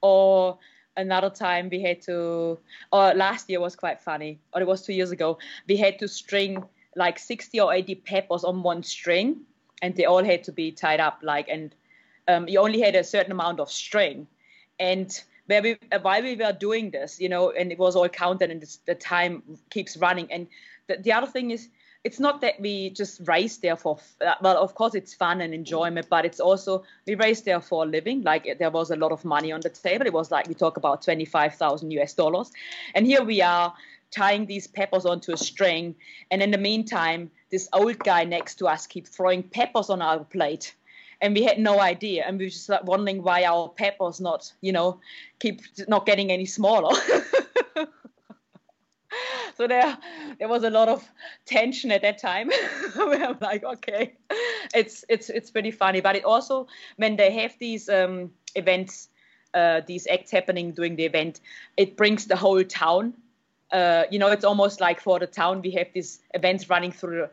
Or another time we had to or last year was quite funny or it was two years ago. We had to string like 60 or 80 peppers on one string and they all had to be tied up like and um, you only had a certain amount of string. And where we, while we were doing this you know and it was all counted and the time keeps running. And the, the other thing is it's not that we just race there for uh, well of course it's fun and enjoyment but it's also we race there for a living. Like there was a lot of money on the table. It was like we talk about 25,000 US dollars. And here we are tying these peppers onto a string. And in the meantime this old guy next to us keeps throwing peppers on our plate. And we had no idea. And we were just like wondering why our peppers not you know keep not getting any smaller so there there was a lot of tension at that time where I'm like, okay, it's it's it's pretty funny. But it also when they have these um, events, uh, these acts happening during the event, it brings the whole town. Uh, you know, it's almost like for the town we have these events running through.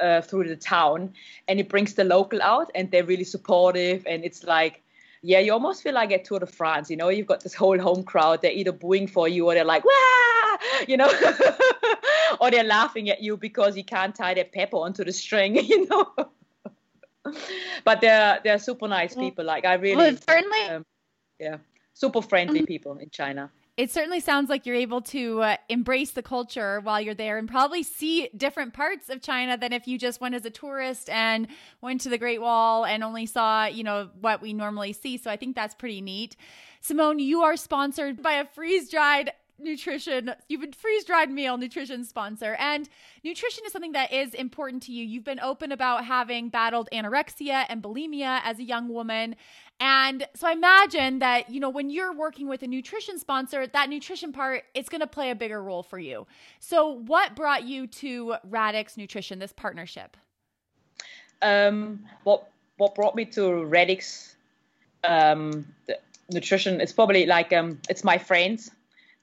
Uh, through the town and it brings the local out and they're really supportive and it's like yeah you almost feel like at tour de france you know you've got this whole home crowd they're either booing for you or they're like Wah! you know or they're laughing at you because you can't tie their pepper onto the string, you know. but they're they're super nice people. Like I really, well, certainly, um, yeah, super friendly mm-hmm. people in China.
It certainly sounds like you're able to uh, embrace the culture while you're there and probably see different parts of China than if you just went as a tourist and went to the Great Wall and only saw, you know, what we normally see. So I think that's pretty neat. Simone, you are sponsored by a freeze dried nutrition, you've been freeze dried meal nutrition sponsor. And nutrition is something that is important to you. You've been open about having battled anorexia and bulimia as a young woman. And so I imagine that, you know, when you're working with a nutrition sponsor, that nutrition part it's going to play a bigger role for you. So what brought you to Radix Nutrition, this partnership?
Um, what what brought me to Radix um, nutrition? It's probably like um, it's my friends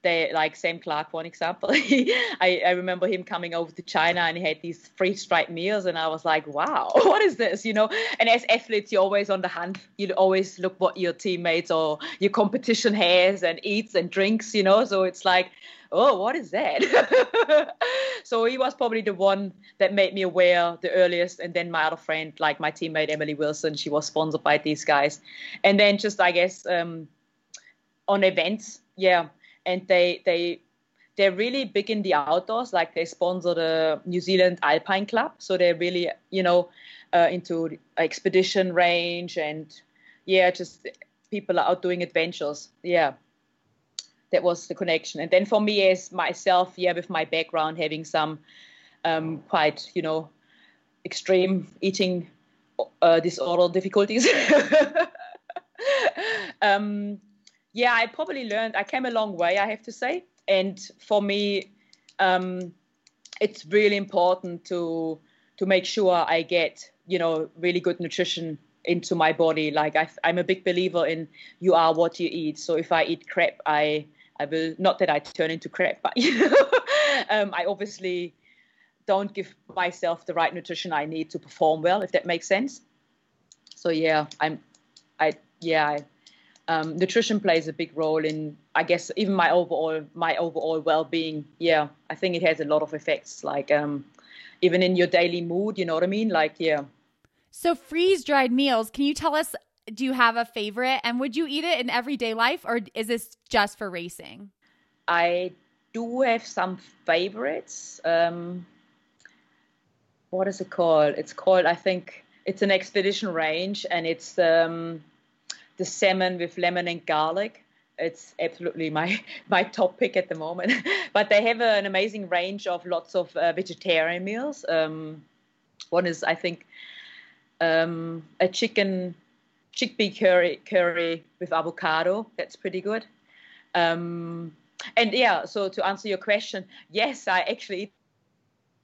they like Sam Clark, one example. I, I remember him coming over to China and he had these freeze dried meals, and I was like, wow, what is this? You know, and as athletes, you're always on the hunt. You always look what your teammates or your competition has and eats and drinks. You know, so it's like, oh, what is that? so he was probably the one that made me aware the earliest. And then my other friend, like my teammate Emily Wilson, she was sponsored by these guys. And then just I guess um, on events, yeah and they they they're really big in the outdoors. Like they sponsor the New Zealand Alpine Club, so they're really you know uh, into expedition range and yeah, just people are out doing adventures. Yeah, that was the connection. And then for me as myself, yeah, with my background having some um, quite you know extreme eating uh, disorder difficulties. um, yeah, I probably learned. I came a long way, I have to say. And for me, um, it's really important to to make sure I get you know really good nutrition into my body. Like I, I'm a big believer in you are what you eat. So if I eat crap, I I will not that I turn into crap, but you know, um, I obviously don't give myself the right nutrition I need to perform well, if that makes sense. So yeah, I'm I yeah. I, um, nutrition plays a big role in i guess even my overall my overall well-being. Yeah i think it has a lot of effects like um, even in your daily mood you know what i mean? Like yeah.
So freeze dried meals can you tell us do you have a favorite? And would you eat it in everyday life or is this just for racing?
I do have some favorites. Um, what is it called? It's called i think it's an expedition range and it's um, the salmon with lemon and garlic. It's absolutely my my top pick at the moment. but they have an amazing range of lots of uh, vegetarian meals. Um, one is, I think, um, a chicken chickpea curry curry with avocado. That's pretty good. Um, and yeah, so to answer your question, yes, I actually eat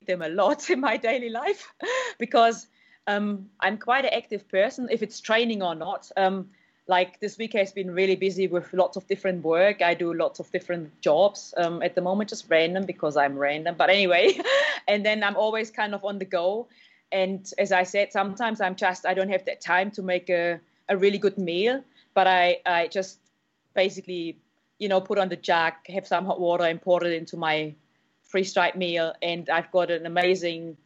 them a lot in my daily life because um, I'm quite an active person, if it's training or not. Um, like this week has been really busy with lots of different work. I do lots of different jobs um, at the moment, just random because I'm random. But anyway, and then I'm always kind of on the go. And as I said, sometimes I'm just I don't have that time to make a, a really good meal, but I I just basically you know put on the jug, have some hot water, and pour it into my freeze dried meal, and I've got an amazing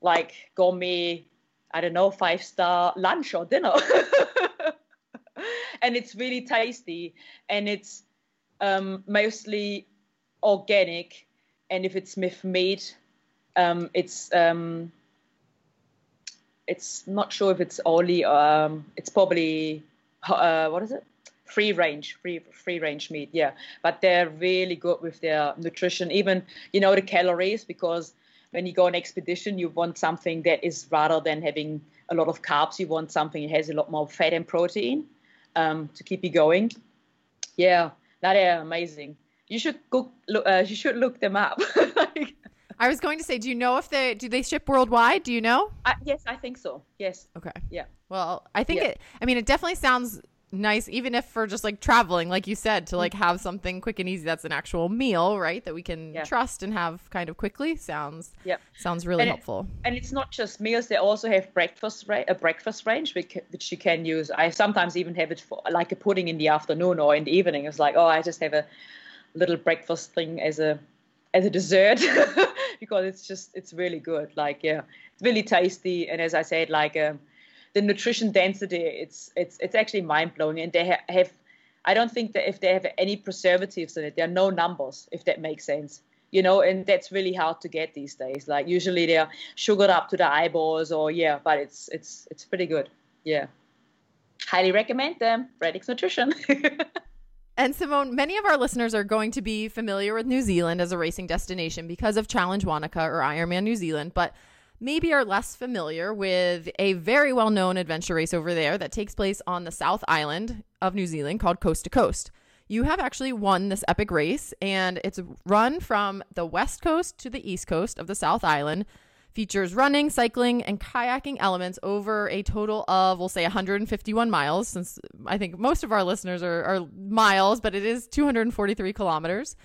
like gourmet I don't know five star lunch or dinner. and it's really tasty and it's um, mostly organic and if it's with meat um, it's um, it's not sure if it's only um, it's probably uh, what is it? Free range free free range meat yeah. But they're really good with their nutrition even you know the calories because when you go on expedition you want something that is rather than having a lot of carbs you want something that has a lot more fat and protein um, to keep you going. Yeah, that is amazing. You should go. Look, uh, you should look them up.
like, I was going to say, do you know if they do they ship worldwide? Do you know?
Uh, yes, I think so. Yes.
Okay.
Yeah.
Well, I think yeah. it. I mean, it definitely sounds nice even if for just like traveling like you said to like have something quick and easy. That's an actual meal right that we can yeah. trust and have kind of quickly. Sounds
yeah
sounds really
and
helpful.
it, and it's not just meals. They also have breakfast a breakfast range which which you can use. I sometimes even have it for like a pudding in the afternoon or in the evening. It's like oh i just have a little breakfast thing as a as a dessert because it's just it's really good. Like yeah It's really tasty. And as i said like um the nutrition density it's it's it's actually mind blowing and they ha- have I don't think that if they have any preservatives in it there are no numbers if that makes sense. You know and that's really hard to get these days. Like usually they're sugared up to the eyeballs or yeah but it's it's it's pretty good. Yeah. Highly recommend them. Radix Nutrition.
And Simone, many of our listeners are going to be familiar with New Zealand as a racing destination because of Challenge Wanaka or Ironman New Zealand, but maybe are less familiar with a very well known adventure race over there that takes place on the South Island of New Zealand called Coast to Coast. You have actually won this epic race, and it's run from the west coast to the east coast of the South Island. Features running, cycling, and kayaking elements over a total of, we'll say, 151 miles, since I think most of our listeners are, are miles, but it is 243 kilometers.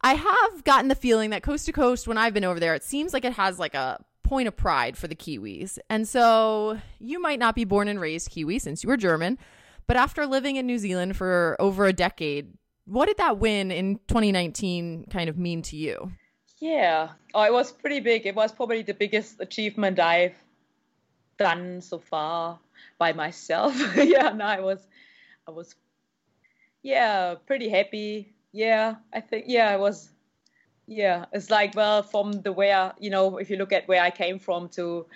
I have gotten the feeling that coast to coast, when I've been over there, it seems like it has like a point of pride for the Kiwis. And so you might not be born and raised Kiwi since you were German, but after living in New Zealand for over a decade, what did that win in 2019 kind of mean to you?
Yeah, oh, it was pretty big. It was probably the biggest achievement I've done so far by myself. yeah, no, I was, I was, yeah, pretty happy. Yeah, I think, yeah, I was yeah it's like well from the where you know if you look at where i came from to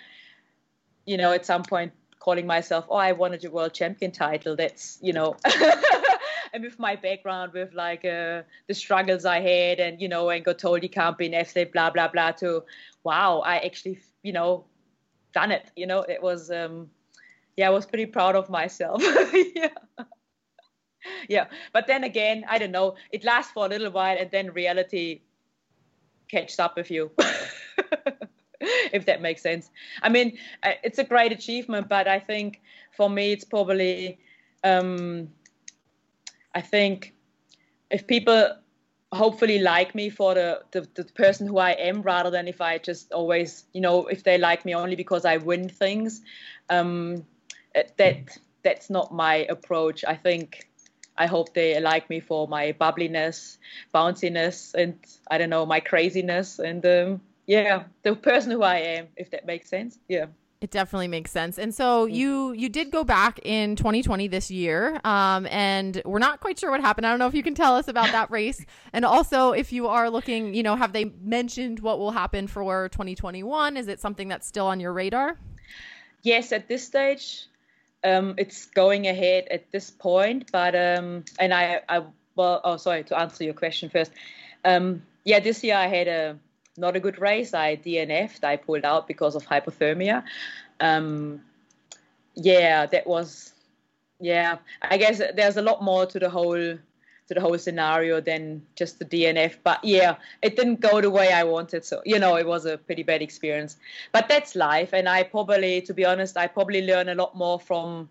you know at some point calling myself oh i wanted a world champion title that's you know and with my background with like uh, the struggles i had and you know and got told you can't be an athlete blah blah blah to wow i actually you know done it you know it was um yeah i was pretty proud of myself. Yeah. Yeah but then again i don't know it lasts for a little while and then reality catch up with you. if that makes sense. I mean, uh, it's a great achievement, but I think for me, it's probably, um, I think if people hopefully like me for the, the, the, person who I am rather than if I just always, you know, if they like me only because I win things, um, that that's not my approach. I think I hope they like me for my bubbliness, bounciness, and I don't know my craziness, and um, yeah, the person who I am, if that makes sense. Yeah.
It definitely makes sense. And so mm. you you did go back in 2020 this year, um, and we're not quite sure what happened. I don't know if you can tell us about that race, and also if you are looking, you know, have they mentioned what will happen for 2021? Is it something that's still on your radar?
Yes, at this stage, um, it's going ahead at this point, but um, and I, I well, oh, sorry to answer your question first. Um, yeah, this year I had a not a good race. I DNF'd. I pulled out because of hypothermia. Um, yeah, that was. Yeah, I guess there's a lot more to the whole to the whole scenario than just the DNF. But yeah, it didn't go the way I wanted. So, you know, it was a pretty bad experience. But that's life. And I probably, to be honest, I probably learn a lot more from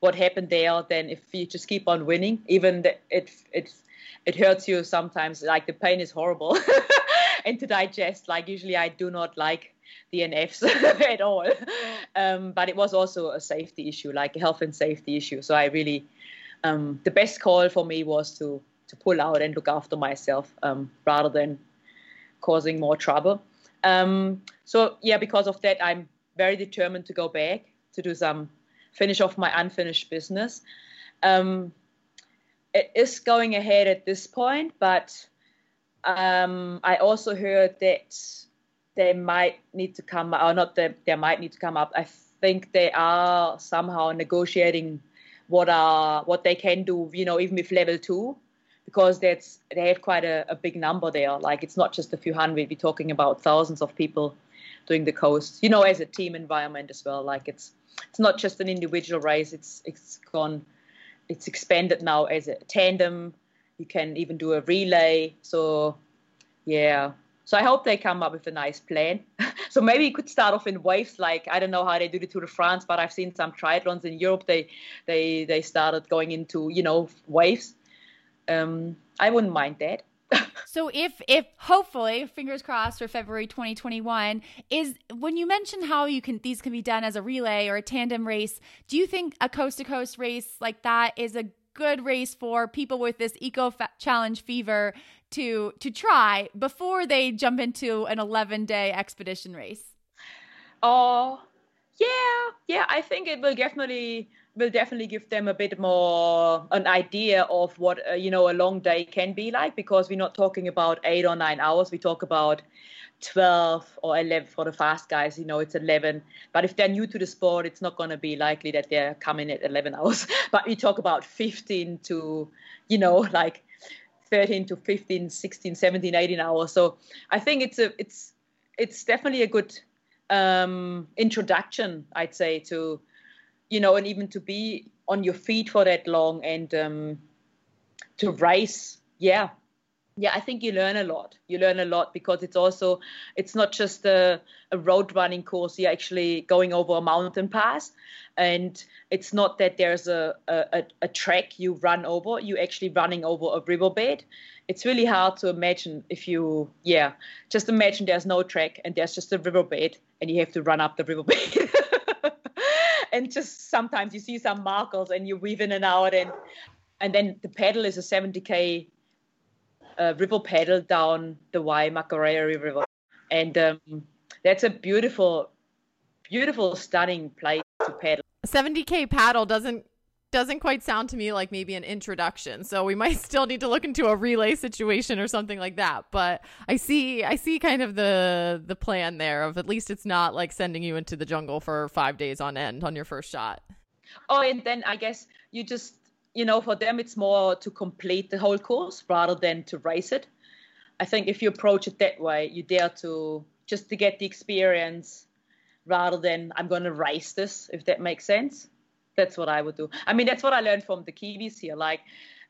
what happened there than if you just keep on winning. Even the, it, it, it hurts you sometimes. Like the pain is horrible and to digest. Like usually I do not like DNFs at all. Um, but it was also a safety issue, like a health and safety issue. So I really, um, the best call for me was to to pull out and look after myself um, rather than causing more trouble. Um, so yeah, because of that, I'm very determined to go back to do some finish off my unfinished business. Um, it is going ahead at this point, but um, I also heard that they might need to come, or not that they might need to come up. I think they are somehow negotiating what are what they can do, you know, even with level two, because that's they have quite a, a big number there. Like it's not just a few hundred; we're talking about thousands of people doing the coast. You know, as a team environment as well. Like it's it's not just an individual race. It's it's gone, it's expanded now as a tandem. You can even do a relay. So yeah, so I hope they come up with a nice plan. so maybe it could start off in waves. Like I don't know how they do the Tour de France, but I've seen some triathlons in Europe. They they they started going into you know waves. Um, I wouldn't mind that.
so if if hopefully fingers crossed for February 2021 is when you mentioned how you can these can be done as a relay or a tandem race. Do you think a coast to coast race like that is a good race for people with this eco challenge fever to to try before they jump into an 11 day expedition race?
Oh, yeah, yeah. I think it will definitely will definitely give them a bit more an idea of what uh, you know a long day can be like because we're not talking about eight or nine hours. We talk about 12 or 11 for the fast guys you know it's 11 but if they're new to the sport it's not going to be likely that they're coming at 11 hours but we talk about 15 to you know like 13 to 15 16 17 18 hours. So i think it's a it's it's definitely a good um, introduction i'd say to you know and even to be on your feet for that long and um, to race. Yeah yeah i think you learn a lot. You learn a lot because it's also it's not just a, a road running course. You're actually going over a mountain pass. And it's not that there's a, a, a track you run over. You're actually running over a riverbed. It's really hard to imagine if you yeah just imagine there's no track and there's just a riverbed and you have to run up the riverbed. And just sometimes you see some markers and you weave in and out and and then the pedal is a 70k uh, river paddle down the Waimakariri River, and um, that's a beautiful, beautiful, stunning place to paddle.
70k paddle doesn't doesn't quite sound to me like maybe an introduction. So we might still need to look into a relay situation or something like that. But I see I see kind of the the plan there of at least it's not like sending you into the jungle for 5 days on end on your first shot.
Oh, and then I guess you just you know, for them, it's more to complete the whole course rather than to race it. I think if you approach it that way, you dare to just to get the experience rather than I'm going to race this, if that makes sense. That's what I would do. I mean, that's what I learned from the Kiwis here. Like,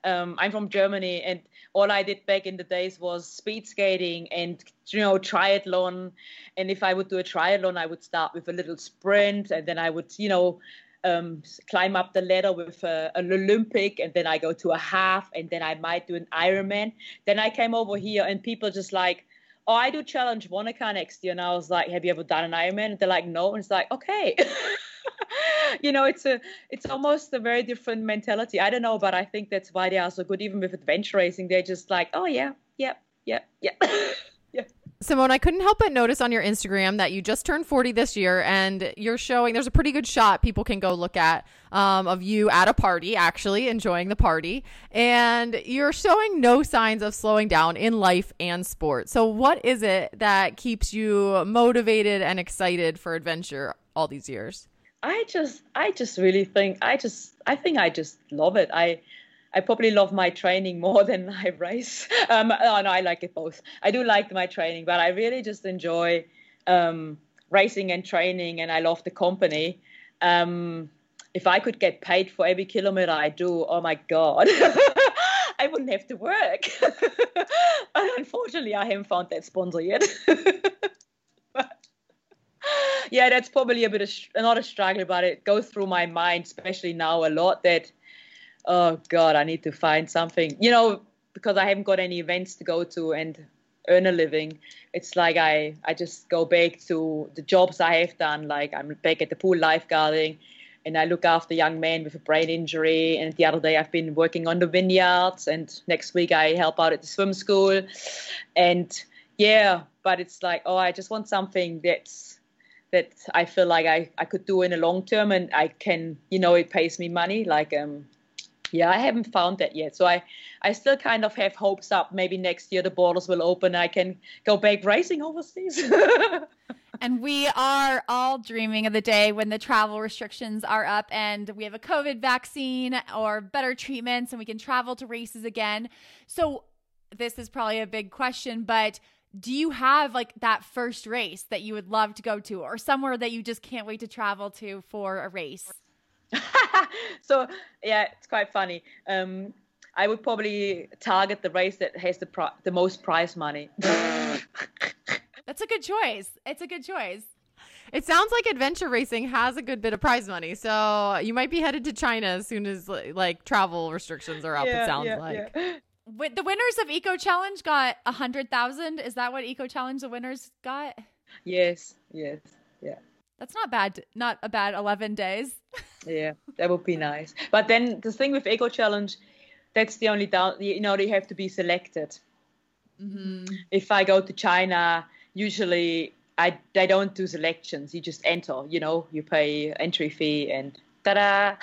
um, I'm from Germany, and all I did back in the days was speed skating and you know triathlon. And if I would do a triathlon, I would start with a little sprint, and then I would you know um, climb up the ladder with uh, an Olympic, and then I go to a half, and then I might do an Ironman. Then I came over here, and people just like, "Oh, I do challenge Wanaka next year," and I was like, "Have you ever done an Ironman?" And they're like, "No," and it's like, "Okay." you know, it's a, it's almost a very different mentality. I don't know, but I think that's why they are so good. Even with adventure racing, they're just like, "Oh yeah, yeah, yeah, yeah."
Simone, I couldn't help but notice on your Instagram that you just turned 40 this year and you're showing there's a pretty good shot people can go look at um, of you at a party, actually enjoying the party. And you're showing no signs of slowing down in life and sport. So, what is it that keeps you motivated and excited for adventure all these years?
I just, I just really think, I just, I think I just love it. I, I probably love my training more than I race. Um, oh, no, I like it both. I do like my training, but I really just enjoy um, racing and training, and I love the company. Um, if I could get paid for every kilometer I do, oh my God. I wouldn't have to work. unfortunately, I haven't found that sponsor yet. yeah, that's probably a bit of not a struggle, but it goes through my mind, especially now a lot. That oh god, I need to find something, you know, because I haven't got any events to go to and earn a living. It's like I I just go back to the jobs I have done. Like I'm back at the pool lifeguarding, and I look after young men with a brain injury. And the other day I've been working on the vineyards, and next week I help out at the swim school, and yeah, but it's like oh, I just want something that's that I feel like I, I could do in the long term and I can, you know, it pays me money. Like, um, yeah, I haven't found that yet. So I, I still kind of have hopes up. Maybe next year the borders will open. I can go back racing overseas.
and we are all dreaming of the day when the travel restrictions are up and we have a COVID vaccine or better treatments and we can travel to races again. So this is probably a big question, but do you have like that first race that you would love to go to or somewhere that you just can't wait to travel to for a race?
so yeah, it's quite funny. Um, I would probably target the race that has the pri- the most prize money.
That's a good choice. It's a good choice.
It sounds like adventure racing has a good bit of prize money, so you might be headed to China as soon as like travel restrictions are up. Yeah, it sounds yeah, like. Yeah
the winners of Eco Challenge got a hundred thousand. Is that what Eco Challenge the winners got?
Yes, yes, yeah.
That's not bad. Not a bad eleven days.
Yeah, that would be nice. But then the thing with Eco Challenge, that's the only down. You know, they have to be selected. Mm-hmm. If I go to China, usually I they don't do selections. You just enter. You know, you pay entry fee and ta-da.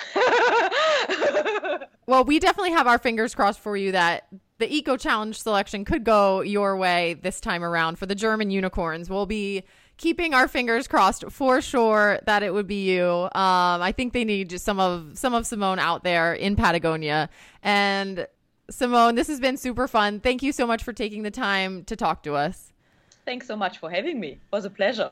well, we definitely have our fingers crossed for you that the Eco Challenge selection could go your way this time around for the German unicorns. We'll be keeping our fingers crossed for sure that it would be you. Um, I think they need some of some of Simone out there in Patagonia. And Simone, this has been super fun. Thank you so much for taking the time to talk to us.
Thanks so much for having me. It was a pleasure.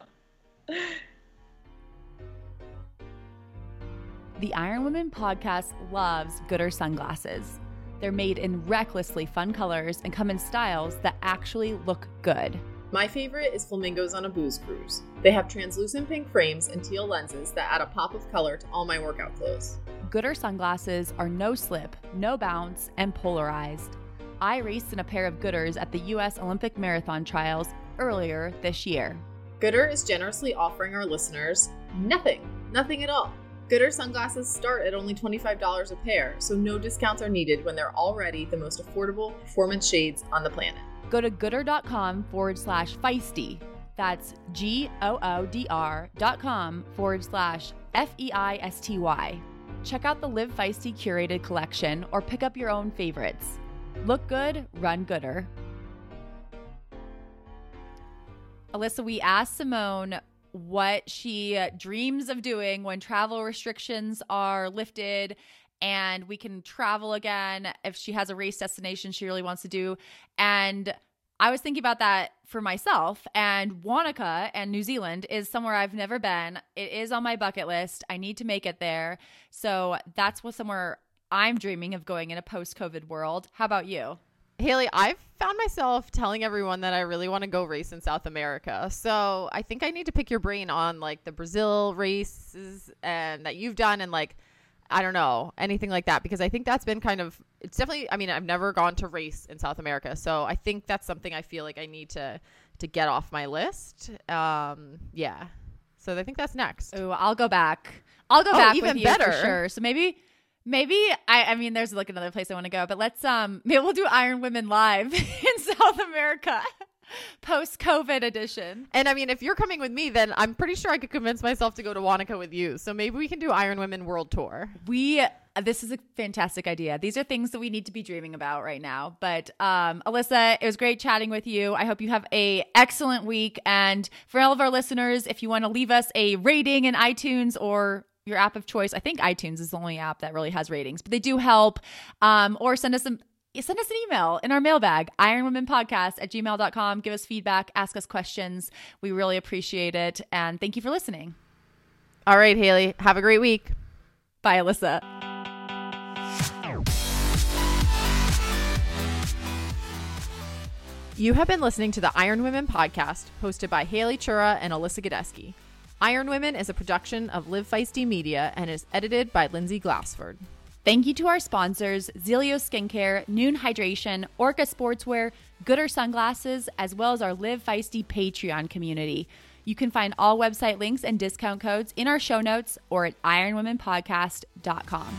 The Iron Women podcast loves Goodr sunglasses. They're made in recklessly fun colors and come in styles that actually look good.
My favorite is Flamingos on a Booze Cruise. They have translucent pink frames and teal lenses that add a pop of color to all my workout clothes.
Goodr sunglasses are no slip, no bounce, and polarized. I raced in a pair of Goodrs at the US Olympic Marathon Trials earlier this year.
Goodr is generously offering our listeners nothing, nothing at all Goodr sunglasses start at only $25 a pair, so no discounts are needed when they're already the most affordable performance shades on the planet.
Go to goodr.com forward slash feisty. That's G O O D R dot com forward slash F E I S T Y. Check out the Live Feisty curated collection or pick up your own favorites. Look good, run gooder. Alyssa, we asked Simone what she dreams of doing when travel restrictions are lifted and we can travel again if she has a race destination she really wants to do. And I was thinking about that for myself. And Wanaka and New Zealand is somewhere I've never been. It is on my bucket list. I need to make it there. So that's what somewhere I'm dreaming of going in a post COVID world. How about you?
Haley, I've found myself telling everyone that I really want to go race in South America. So I think I need to pick your brain on like the Brazil races and that you've done and like I don't know, anything like that because I think that's been kind of it's definitely I mean, I've never gone to race in South America. So I think that's something I feel like I need to to get off my list. Um yeah. So I think that's next.
Oh, I'll go back. I'll go oh, back even better. sure. So maybe Maybe I I mean there's like another place I want to go, but let's um maybe we'll do Iron Women live in South America. Post COVID edition.
And I mean, if you're coming with me, then I'm pretty sure I could convince myself to go to Wanaka with you. So maybe we can do Iron Women World Tour.
We this is a fantastic idea. These are things that we need to be dreaming about right now. But um, Alyssa, it was great chatting with you. I hope you have a excellent week. And for all of our listeners, if you want to leave us a rating in iTunes or your app of choice. I think iTunes is the only app that really has ratings, but they do help. Um, or send us some send us an email in our mailbag, ironwomenpodcast at gmail.com. Give us feedback, ask us questions. We really appreciate it. And thank you for listening.
All right, Haley. Have a great week.
Bye, Alyssa.
You have been listening to the Iron Women podcast, hosted by Haley Chura and Alyssa Godesky. Iron Women is a production of Live Feisty Media and is edited by Lindsay Glassford.
Thank you to our sponsors, Zelios Skincare, Nuun Hydration, Orca Sportswear, Goodr Sunglasses, as well as our Live Feisty Patreon community. You can find all website links and discount codes in our show notes or at ironwomenpodcast.com.